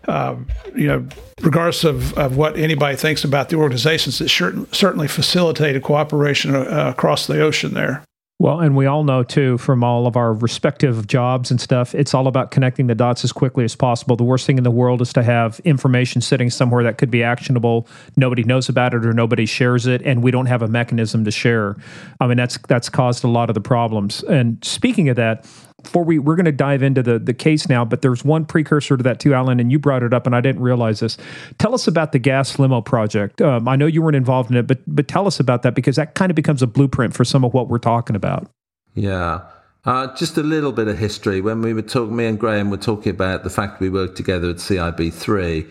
uh, you know, regardless of, of what anybody thinks about the organizations, it sure, certainly facilitated cooperation uh, across the ocean there. Well, and we all know too from all of our respective jobs and stuff, it's all about connecting the dots as quickly as possible. The worst thing in the world is to have information sitting somewhere that could be actionable. Nobody knows about it or nobody shares it, and we don't have a mechanism to share. I mean, that's that's caused a lot of the problems. And speaking of that, before we we're going to dive into the the case now, but there's one precursor to that too, Alan, and you brought it up, and I didn't realize this. Tell us about the gas limo project. Um, I know you weren't involved in it, but but tell us about that because that kind of becomes a blueprint for some of what we're talking about. Yeah. Uh, just a little bit of history. When we were talking, me and Graeme were talking about the fact we worked together at CIB3,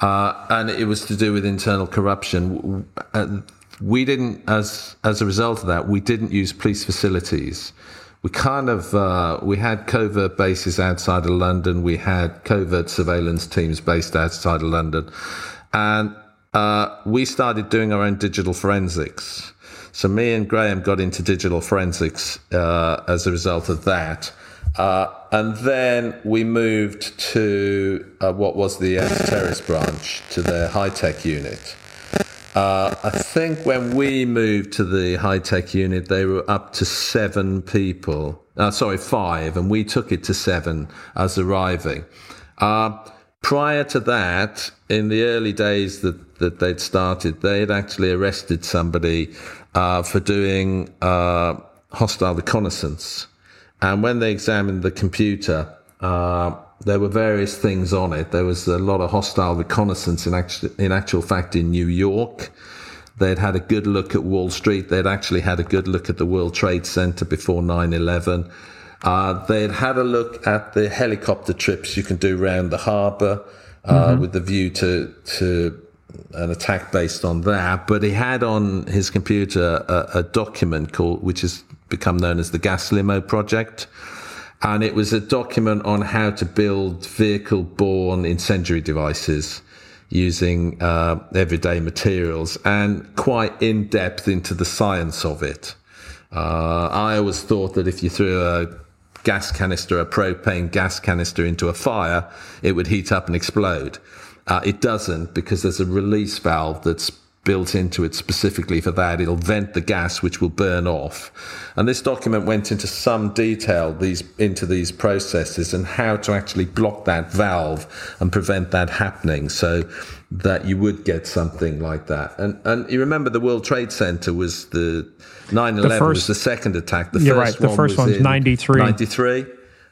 uh, and it was to do with internal corruption. Uh, we didn't, as as a result of that, we didn't use police facilities we kind of uh, we had covert bases outside of London. We had covert surveillance teams based outside of London, and uh, we started doing our own digital forensics. So me and Graeme got into digital forensics uh, as a result of that. Uh, and then we moved to uh, what was the anti-terrorist branch, to the high-tech unit. Uh, I think when we moved to the high tech unit, they were up to seven people. Uh, sorry, five, and we took it to seven as arriving. Uh, prior to that, in the early days that, that they'd started, they had actually arrested somebody uh, for doing uh, hostile reconnaissance. And when they examined the computer, uh, there were various things on it. There was a lot of hostile reconnaissance in actual, in actual fact in New York. They'd had a good look at Wall Street. They'd actually had a good look at the World Trade Center before 9 11. Uh, they'd had a look at the helicopter trips you can do around the harbor uh, mm-hmm. with the view to, to an attack based on that. But he had on his computer a, a document called, which has become known as the Gas Limo Project and it was a document on how to build vehicle borne incendiary devices using uh, everyday materials and quite in depth into the science of it. Uh, I always thought that if you threw a gas canister, a propane gas canister into a fire, it would heat up and explode. Uh, it doesn't because there's a release valve that's built into it specifically for that. It'll vent the gas, which will burn off. And this document went into some detail these into these processes and how to actually block that valve and prevent that happening, so that you would get something like that. And and you remember the World Trade Center was the 9/11 was the second attack. The first right. The first one was 93. 93.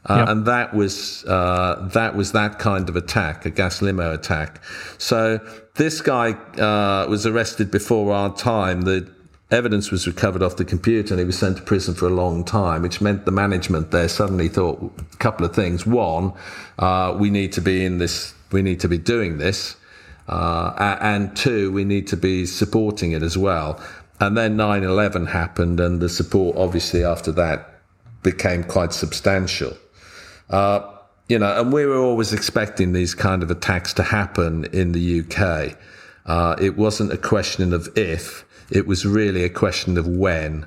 Uh, yep. And that was uh, that was that kind of attack, a gas limo attack. So this guy uh, was arrested before our time. The evidence was recovered off the computer, and he was sent to prison for a long time, which meant the management there suddenly thought a couple of things: one, uh, we need to be in this, we need to be doing this, uh, and two, we need to be supporting it as well. And then 9/11 happened, and the support, obviously, after that became quite substantial. Uh, you know, and we were always expecting these kind of attacks to happen in the UK. Uh, it wasn't a question of if; it was really a question of when.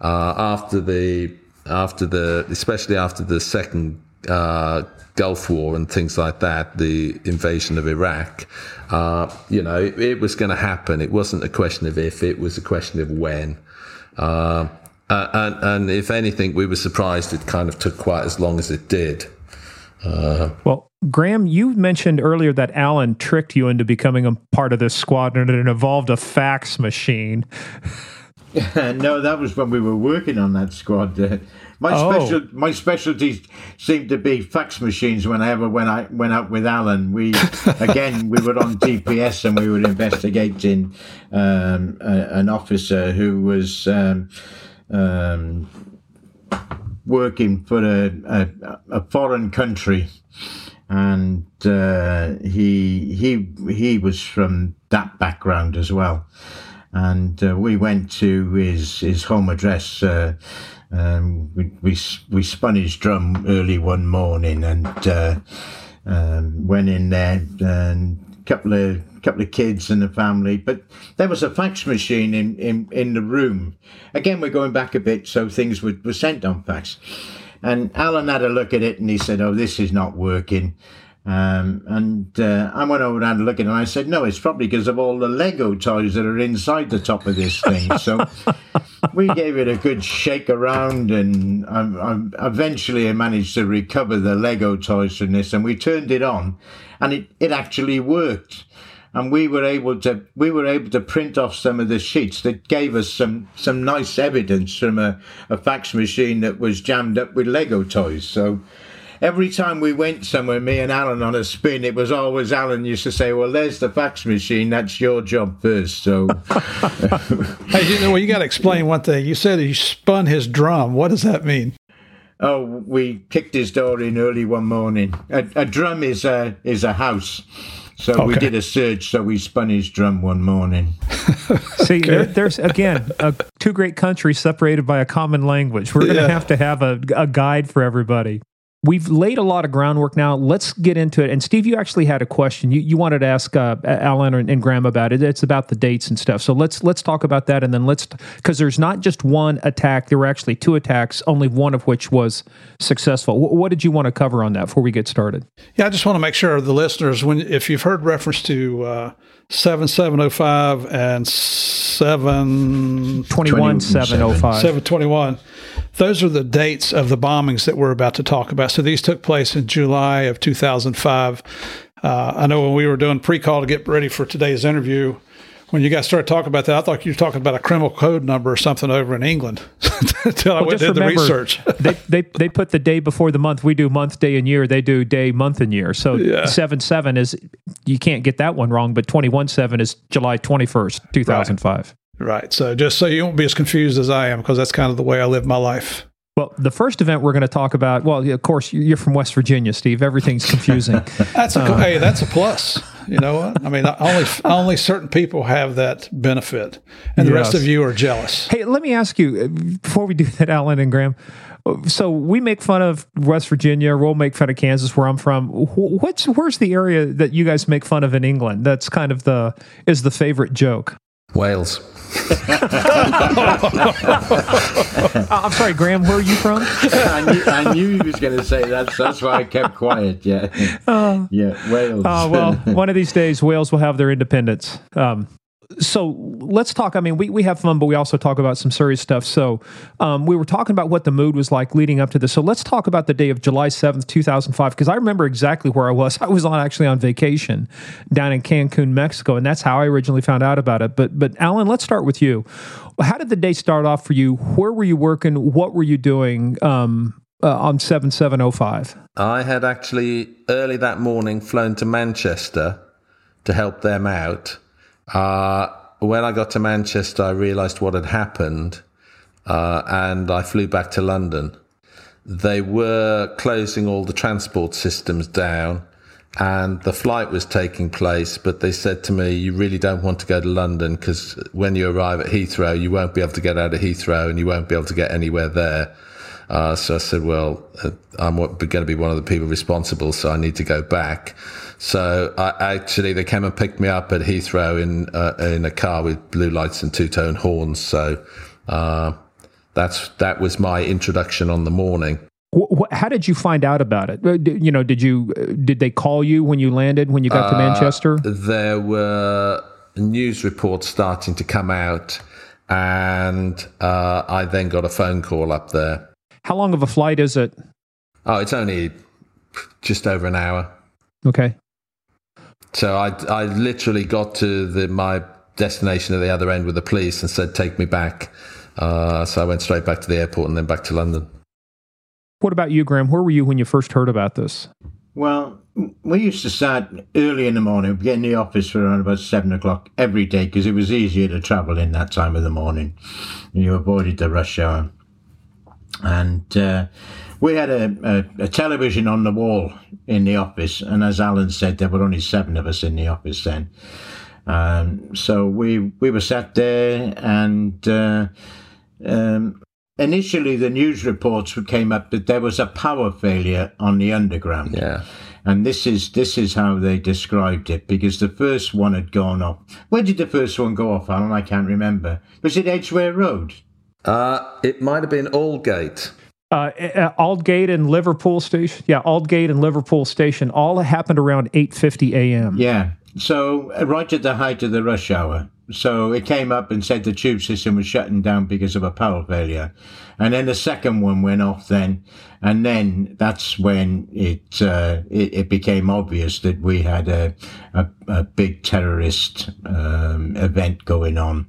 Uh, after the after the especially after the second uh, Gulf War and things like that, the invasion of Iraq, uh, you know, it, it was going to happen. It wasn't a question of if; it was a question of when. Uh, and, and, if anything, we were surprised it kind of took quite as long as it did. Uh, well, Graeme, you mentioned earlier that Alan tricked you into becoming a part of this squad and it involved a fax machine. (laughs) no, that was when we were working on that squad. Uh, my oh. special my specialties seemed to be fax machines. Whenever when I went out with Alan, we (laughs) again we were on DPS and we were investigating um, a, an officer who was. Um, um, working for a, a, a foreign country, and uh, he he he was from that background as well. And uh, we went to his his home address. Uh, um, we, we we spun his drum early one morning and uh, um, went in there and a couple of couple of kids and a family. But there was a fax machine in, in, in the room. Again, we're going back a bit, so things were, were sent on fax. And Alan had a look at it and he said, Oh, this is not working. Um, and uh, I went over and had a look at it and I said, No, it's probably because of all the Lego toys that are inside the top of this thing. (laughs) so we gave it a good shake around and I, I eventually I managed to recover the Lego toys from this and we turned it on and it, it actually worked and we were able to we were able to print off some of the sheets that gave us some some nice evidence from a, a fax machine that was jammed up with Lego toys. So every time we went somewhere, me and Alan on a spin, it was always Alan used to say, "Well, there's the fax machine. That's your job first. So, (laughs) hey, you know, well, you got to explain one thing. You said he spun his drum. What does that mean? Oh, we kicked his door in early one morning. A, a drum is a is a house. So okay. we did a search. So we spun his drum one morning. (laughs) See, okay. there, there's again uh, two great countries separated by a common language. We're going to yeah. have to have a, a guide for everybody. We've laid a lot of groundwork now. Let's get into it. And Steve, you actually had a question. You, you wanted to ask uh, Alan and, and Graeme about it. It's about the dates and stuff. So let's let's talk about that, and then let's because there's not just one attack. There were actually two attacks, only one of which was successful. W- what did you want to cover on that before we get started? Yeah, I just want to make sure the listeners, when if you've heard reference to uh, 7705 and 721 705 721 those are the dates of the bombings that we're about to talk about so these took place in july of 2005 uh, i know when we were doing pre-call to get ready for today's interview when you guys started talking about that, I thought you were talking about a criminal code number or something over in England (laughs) until well, I went did the research. (laughs) they, they, they put the day before the month. We do month, day, and year. They do day, month, and year. So yeah. 7 7 is, you can't get that one wrong, but 21 7 is July 21st, 2005. Right. Right. So just so you won't be as confused as I am, because that's kind of the way I live my life. Well, the first event we're going to talk about. Well, of course, you're from West Virginia, Steve. Everything's confusing. (laughs) that's a uh, hey, that's a plus. You know what? I mean, only only certain people have that benefit, and the yes. rest of you are jealous. Hey, let me ask you uh, before we do (laughs) that, Alan and Graeme. So we make fun of West Virginia. We'll make fun of Kansas, where I'm from. What's where's the area that you guys make fun of in England? That's kind of the is the favorite joke. Wales. (laughs) uh, I'm sorry, Graeme. Where are you from? I, knew, I knew he was going to say that. So that's why I kept quiet. Yeah, uh, yeah, Wales. Uh, well, (laughs) one of these days, Wales will have their independence. Um, so let's talk. I mean, we, we have fun, but we also talk about some serious stuff. So um, we were talking about what the mood was like leading up to this. So let's talk about the day of July 7th, 2005, because I remember exactly where I was. (laughs) I was on actually on vacation down in Cancun, Mexico, and that's how I originally found out about it. But, but Alan, let's start with you. How did the day start off for you? Where were you working? What were you doing um, uh, on 7705? I had actually early that morning flown to Manchester to help them out uh, when I got to Manchester, I realised what had happened, uh, and I flew back to London. They were closing all the transport systems down, and the flight was taking place. But they said to me, "You really don't want to go to London because when you arrive at Heathrow, you won't be able to get out of Heathrow, and you won't be able to get anywhere there." Uh, so I said, "Well, uh, I'm going to be one of the people responsible, so I need to go back." So I actually they came and picked me up at Heathrow in uh, in a car with blue lights and two tone horns. So uh, that's that was my introduction on the morning. How did you find out about it? Uh, you know, did you uh, did they call you when you landed when you got to Manchester? There were news reports starting to come out, and uh, I then got a phone call up there. How long of a flight is it? Oh, it's only just over an hour. Okay. So I, I literally got to the, my destination at the other end with the police and said, take me back. Uh, so I went straight back to the airport and then back to London. What about you, Graeme? Where were you when you first heard about this? Well, we used to start early in the morning. We get in the office for around about seven o'clock every day because it was easier to travel in that time of the morning. You avoided the rush hour. And uh, we had a, a, a, television on the wall in the office, and as Alan said, there were only seven of us in the office then. Um, so we we were sat there, and uh, um, initially the news reports came up that there was a power failure on the underground. Yeah. And this is this is how they described it because the first one had gone off. Where did the first one go off, Alan? I can't remember. Was it Edgware Road? Uh, it might have been Aldgate. Uh, uh, Aldgate and Liverpool Station. Yeah, Aldgate and Liverpool Station all happened around 8:50 a.m. Yeah. So uh, right at the height of the rush hour. So it came up and said the tube system was shutting down because of a power failure. And then the second one went off then. And then that's when it, uh, it, it, became obvious that we had a, a, a big terrorist um, event going on.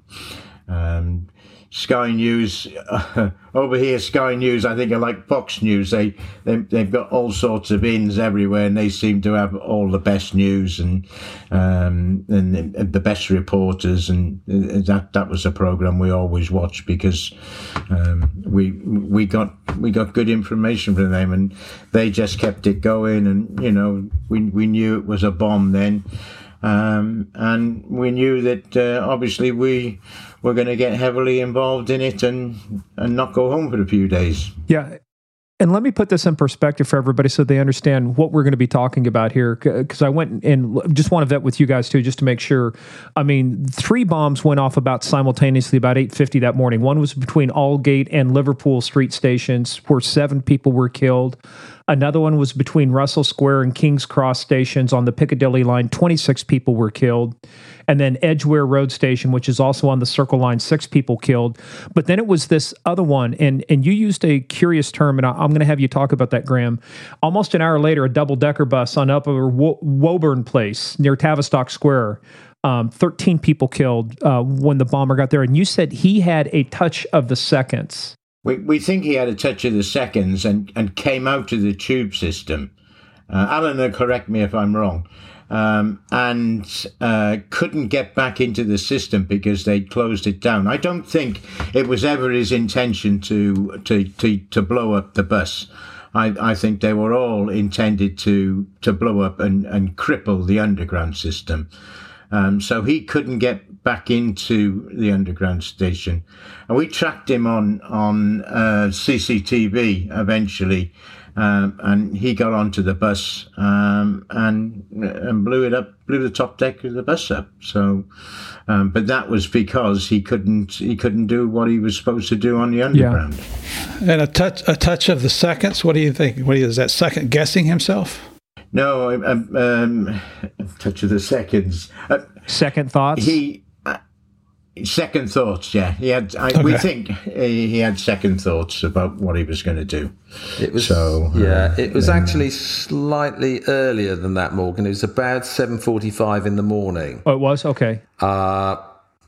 Um, Sky News uh, (laughs) over here, Sky News, I think are like Fox News. They, they they've got all sorts of ins everywhere, and they seem to have all the best news and um, and the best reporters. And that that was a program we always watched because um, we we got we got good information from them, and they just kept it going. And you know, we we knew it was a bomb then. Um, and we knew that uh, obviously we were going to get heavily involved in it and and not go home for a few days. Yeah. And let me put this in perspective for everybody so they understand what we're going to be talking about here. Because I went and just want to vet with you guys too, just to make sure. I mean, three bombs went off about simultaneously about 8:50 that morning. One was between Aldgate and Liverpool Street stations, where seven people were killed. Another one was between Russell Square and King's Cross stations on the Piccadilly line. 26 people were killed. And then Edgware Road Station, which is also on the Circle Line, six people killed. But then it was this other one, and and you used a curious term, and I, am going to have you talk about that, Graeme. Almost an hour later, a double decker bus on Upper Woburn Place near Tavistock Square. Um, 13 people killed uh, when the bomber got there. And you said he had a touch of the seconds. We, we think he had a touch of the seconds and, and came out of the tube system. Uh, Alan will correct me if I'm wrong. Um, and uh, couldn't get back into the system because they closed it down. I don't think it was ever his intention to to to, to blow up the bus. I, I think they were all intended to to blow up and, and cripple the underground system. Um, so he couldn't get back into the underground station, and we tracked him on on uh, CCTV eventually, um, and he got onto the bus um, and and blew it up, blew the top deck of the bus up. So, um, but that was because he couldn't he couldn't do what he was supposed to do on the underground. Yeah. And a touch a touch of the seconds. What do you think? What is that second guessing himself? No, um, um, a touch of the seconds. Uh, second thoughts. He second thoughts. Yeah, he had. I, okay. We think he had second thoughts about what he was going to do. It was so. Yeah, uh, it was actually slightly earlier than that, Morgan. It was about seven forty-five in the morning. Oh, it was okay. Uh,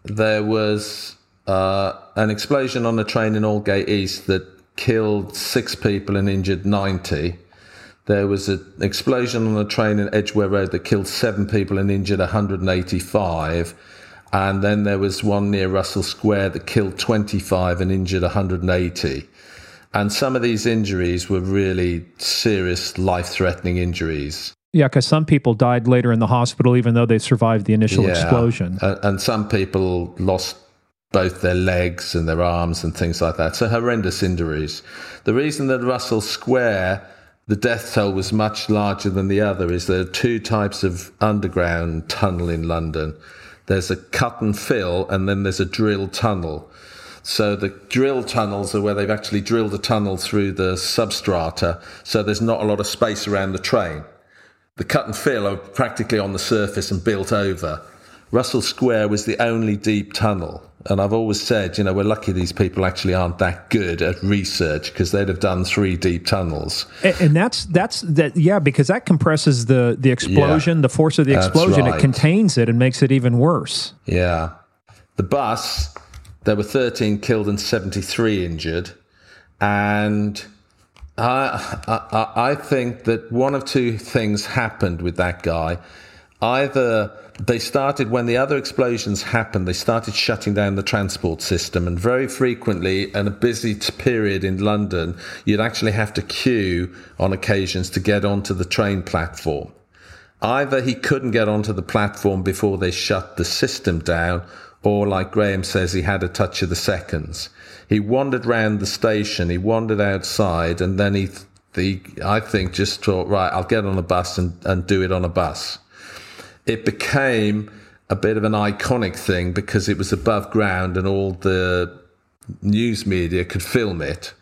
there was uh, an explosion on a train in Aldgate East that killed six people and injured ninety. There was an explosion on a train in Edgware Road that killed seven people and injured 185. And then there was one near Russell Square that killed 25 and injured 180. And some of these injuries were really serious, life threatening injuries. Yeah, because some people died later in the hospital, even though they survived the initial yeah. explosion. And some people lost both their legs and their arms and things like that. So horrendous injuries. The reason that Russell Square the death toll was much larger than the other is there are two types of underground tunnel in London. There's a cut and fill, and then there's a drill tunnel. So the drill tunnels are where they've actually drilled a tunnel through the substrata, so there's not a lot of space around the train. The cut and fill are practically on the surface and built over. Russell Square was the only deep tunnel. And I've always said, you know, we're lucky these people actually aren't that good at research because they'd have done three deep tunnels. And, and, that's that's that yeah, because that compresses the the explosion, yeah, the force of the explosion. Right. It contains it and makes it even worse. Yeah, the bus. There were 13 killed and 73 injured, and I, I I think that one of two things happened with that guy. Either they started when the other explosions happened they started shutting down the transport system and very frequently in a busy period in london you'd actually have to queue on occasions to get onto the train platform either he couldn't get onto the platform before they shut the system down or like graeme says he had a touch of the seconds he wandered round the station he wandered outside and then he the I think just thought, right, I'll get on a bus and, and do it on a bus. It became a bit of an iconic thing because it was above ground and all the news media could film it.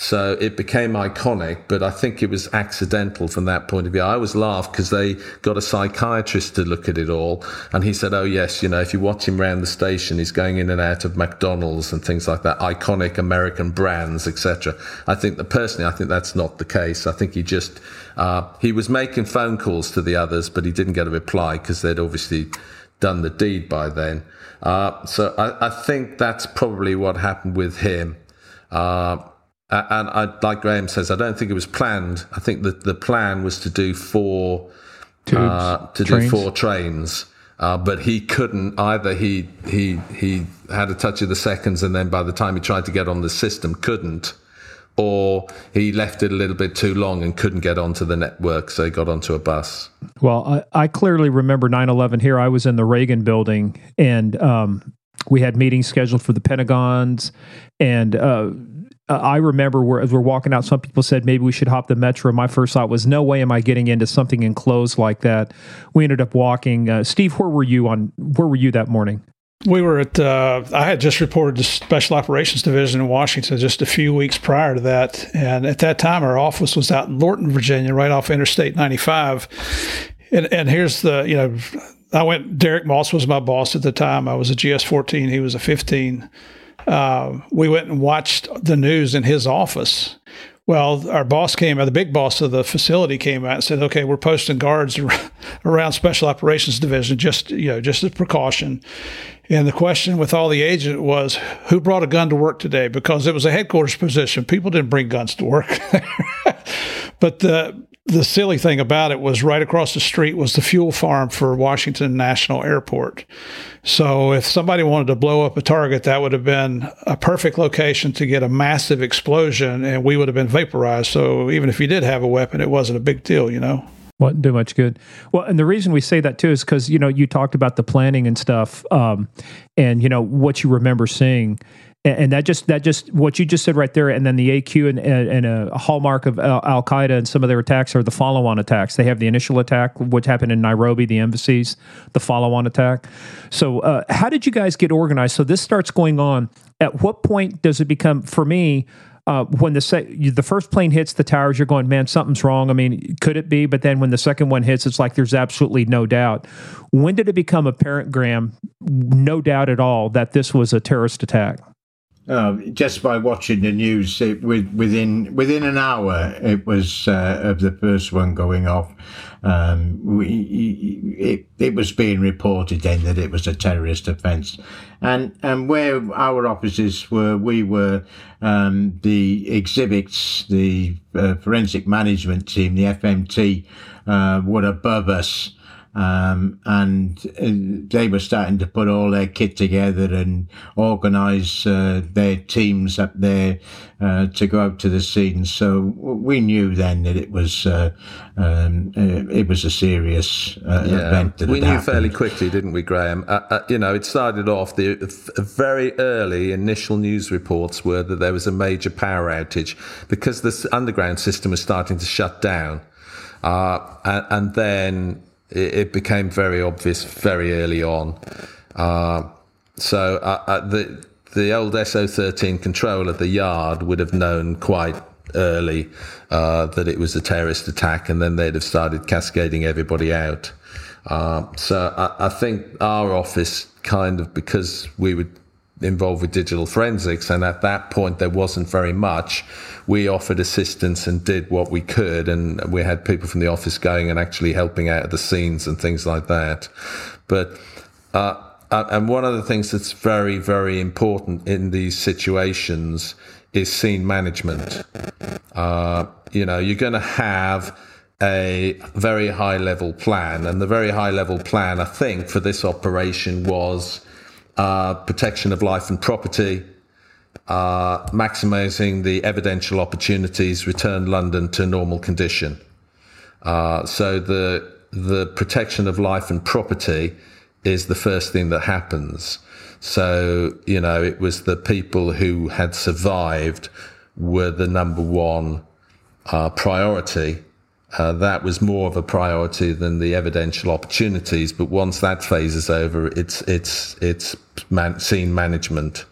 So it became iconic, but I think it was accidental from that point of view. I always laugh because they got a psychiatrist to look at it all, and he said, "Oh yes, you know, if you watch him around the station, he's going in and out of McDonald's and things like that, iconic American brands, etc." I think that personally, I think that's not the case. I think he just uh, he was making phone calls to the others, but he didn't get a reply because they'd obviously done the deed by then. Uh, so I, I, think that's probably what happened with him. Uh, and I, like Graeme says, I don't think it was planned. I think that the plan was to do four uh, to trains. do four trains. Uh, but he couldn't either. He he he had a touch of the seconds, and then by the time he tried to get on the system, couldn't, or he left it a little bit too long and couldn't get onto the network, so he got onto a bus. Well, I, I clearly remember 9/11 here. I was in the Reagan building, and um, we had meetings scheduled for the Pentagons, and uh, uh, I remember where, as we're walking out, some people said maybe we should hop the metro. My first thought was, no way am I getting into something enclosed like that. We ended up walking. Uh, Steve, where were you on? Where were you that morning? We were at. Uh, I had just reported to Special Operations Division in Washington just a few weeks prior to that, and at that time our office was out in Lorton, Virginia, right off Interstate 95. And, and here's the you know, I went. Derek Moss was my boss at the time. I was a GS 14. He was a 15 uh, we went and watched the news in his office. Well, our boss came, the big boss of the facility came out and said, "Okay, we're posting guards (laughs) around Special Operations Division just you know just as precaution." And the question with all the agent was, "Who brought a gun to work today?" Because it was a headquarters position. People didn't bring guns to work. (laughs) but the the silly thing about it was right across the street was the fuel farm for Washington National Airport. So if somebody wanted to blow up a target, that would have been a perfect location to get a massive explosion and we would have been vaporized. So even if you did have a weapon, it wasn't a big deal, you know? Wouldn't do much good. Well, and the reason we say that too is because, you know, you talked about the planning and stuff um, and, you know, what you remember seeing and that just that just what you just said right there, and then the AQ and, and a hallmark of Al Qaeda and some of their attacks are the follow-on attacks. They have the initial attack, what happened in Nairobi, the embassies, the follow-on attack. So, uh, how did you guys get organized? So this starts going on. At what point does it become for me? Uh, when the se- the first plane hits the towers, you're going, man, something's wrong. I mean, could it be? But then when the second one hits, it's like there's absolutely no doubt. When did it become apparent, Graeme, no doubt at all, that this was a terrorist attack? Uh, just by watching the news, it, within within an hour, it was uh, of the first one going off. Um, we, it, it was being reported then that it was a terrorist offence, and and where our offices were, we were um, the exhibits, the uh, forensic management team, the FMT, uh, were above us. Um, and uh, they were starting to put all their kit together and organise uh, their teams up there uh, to go out to the scene. So we knew then that it was uh, um, uh, it was a serious uh, yeah. event. we knew happened. fairly quickly, didn't we, Graeme? you know, it started off the very early initial news reports were that there was a major power outage because the underground system was starting to shut down. and, and then it, it became very obvious very early on. Uh, so uh, uh the the old SO13 controller, the yard, would have known quite early uh, that it was a terrorist attack, and then they'd have started cascading everybody out. Uh, so I, I, think our office kind of because we were involved with digital forensics, and at that point there wasn't very much we offered assistance and did what we could. And we had people from the office going and actually helping out at the scenes and things like that. But, uh, uh, and one of the things that's very, very important in these situations is scene management. Uh, you know, you're going to have a very high level plan, and the very high level plan, I think, for this operation was uh, protection of life and property, uh, maximizing the evidential opportunities, return London to normal condition. Uh, so the the protection of life and property is the first thing that happens. So you know, it was the people who had survived were the number one uh, priority. Uh, that was more of a priority than the evidential opportunities. But once that phase is over, it's it's it's man- scene management.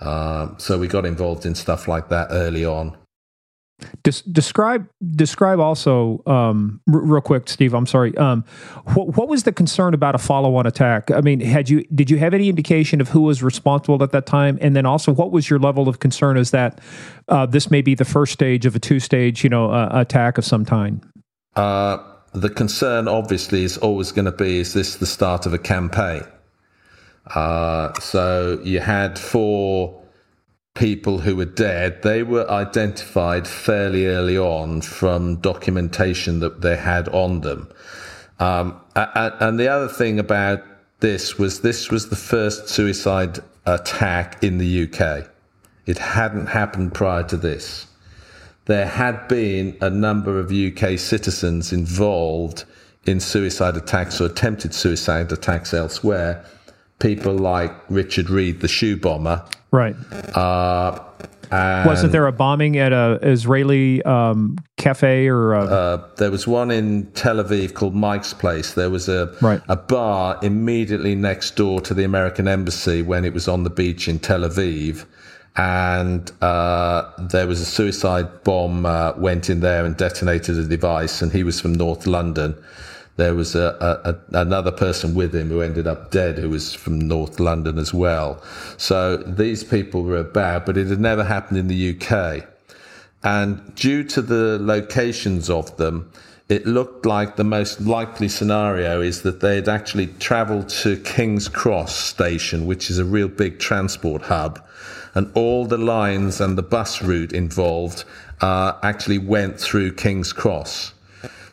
Uh, so we got involved in stuff like that early on. Des- describe describe also um, r- real quick, Steve. I'm sorry. Um, wh- what was the concern about a follow-on attack? I mean, had you did you have any indication of who was responsible at that time? And then also, what was your level of concern? Is that uh, this may be the first stage of a two-stage, you know, uh, attack of some kind? Uh, the concern, obviously, is always going to be: is this the start of a campaign? Uh, so you had four people who were dead, they were identified fairly early on from documentation that they had on them. Um, and the other thing about this was this was the first suicide attack in the UK. It hadn't happened prior to this. There had been a number of UK citizens involved in suicide attacks or attempted suicide attacks elsewhere. People like Richard Reid, the shoe bomber, Right. Uh, Wasn't there a bombing at a Israeli um, cafe or? A- uh, there was one in Tel Aviv called Mike's Place. There was a right. a bar immediately next door to the American embassy when it was on the beach in Tel Aviv, and uh, there was a suicide bomb uh, went in there and detonated a device. And he was from North London there was a, a, another person with him who ended up dead who was from North London as well. So these people were bad, but it had never happened in the UK. And due to the locations of them, it looked like the most likely scenario is that they'd actually traveled to King's Cross station, which is a real big transport hub, and all the lines and the bus route involved uh, actually went through King's Cross.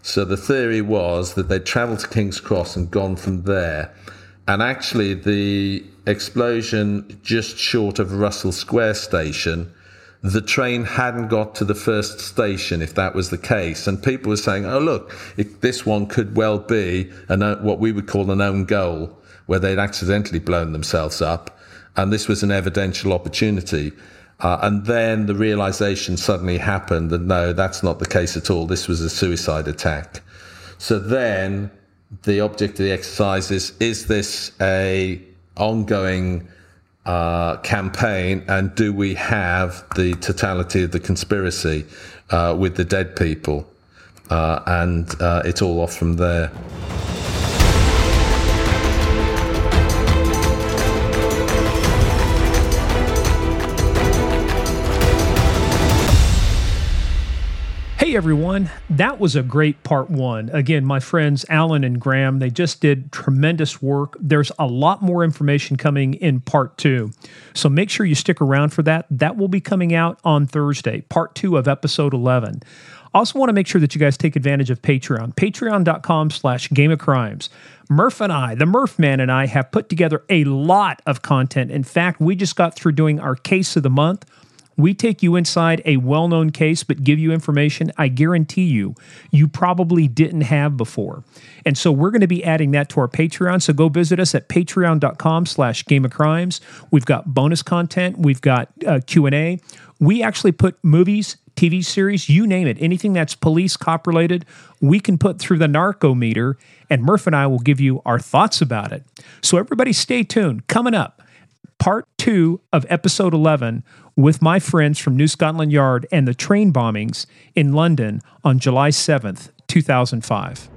So the theory was that they'd traveled to King's Cross and gone from there. And actually, the explosion just short of Russell Square station, the train hadn't got to the first station if that was the case. And people were saying, oh, look, it, this one could well be an, what we would call an own goal, where they'd accidentally blown themselves up. And this was an evidential opportunity. Uh, and then the realization suddenly happened that no, that's not the case at all. This was a suicide attack. So then the object of the exercise is, is this a ongoing uh, campaign and do we have the totality of the conspiracy uh, with the dead people? Uh, and uh, it's all off from there. Hey everyone, that was a great part one. Again, my friends Alan and Graeme, they just did tremendous work. There's a lot more information coming in part two. So make sure you stick around for that. That will be coming out on Thursday, part two of episode 11. Also want to make sure that you guys take advantage of Patreon, patreon.com slash game of crimes. Murph and I, the Murph man and I, have put together a lot of content. In fact, we just got through doing our case of the month we take you inside a well known case, but give you information I guarantee you, you probably didn't have before. And so we're going to be adding that to our Patreon. So go visit us at patreon.com slash game of crimes. We've got bonus content. We've got uh, Q&A. We actually put movies, TV series, you name it, anything that's police cop related, we can put through the narco meter, and Murph and I will give you our thoughts about it. So everybody stay tuned. Coming up, part two of episode 11 with my friends from New Scotland Yard and the train bombings in London on July 7th, 2005.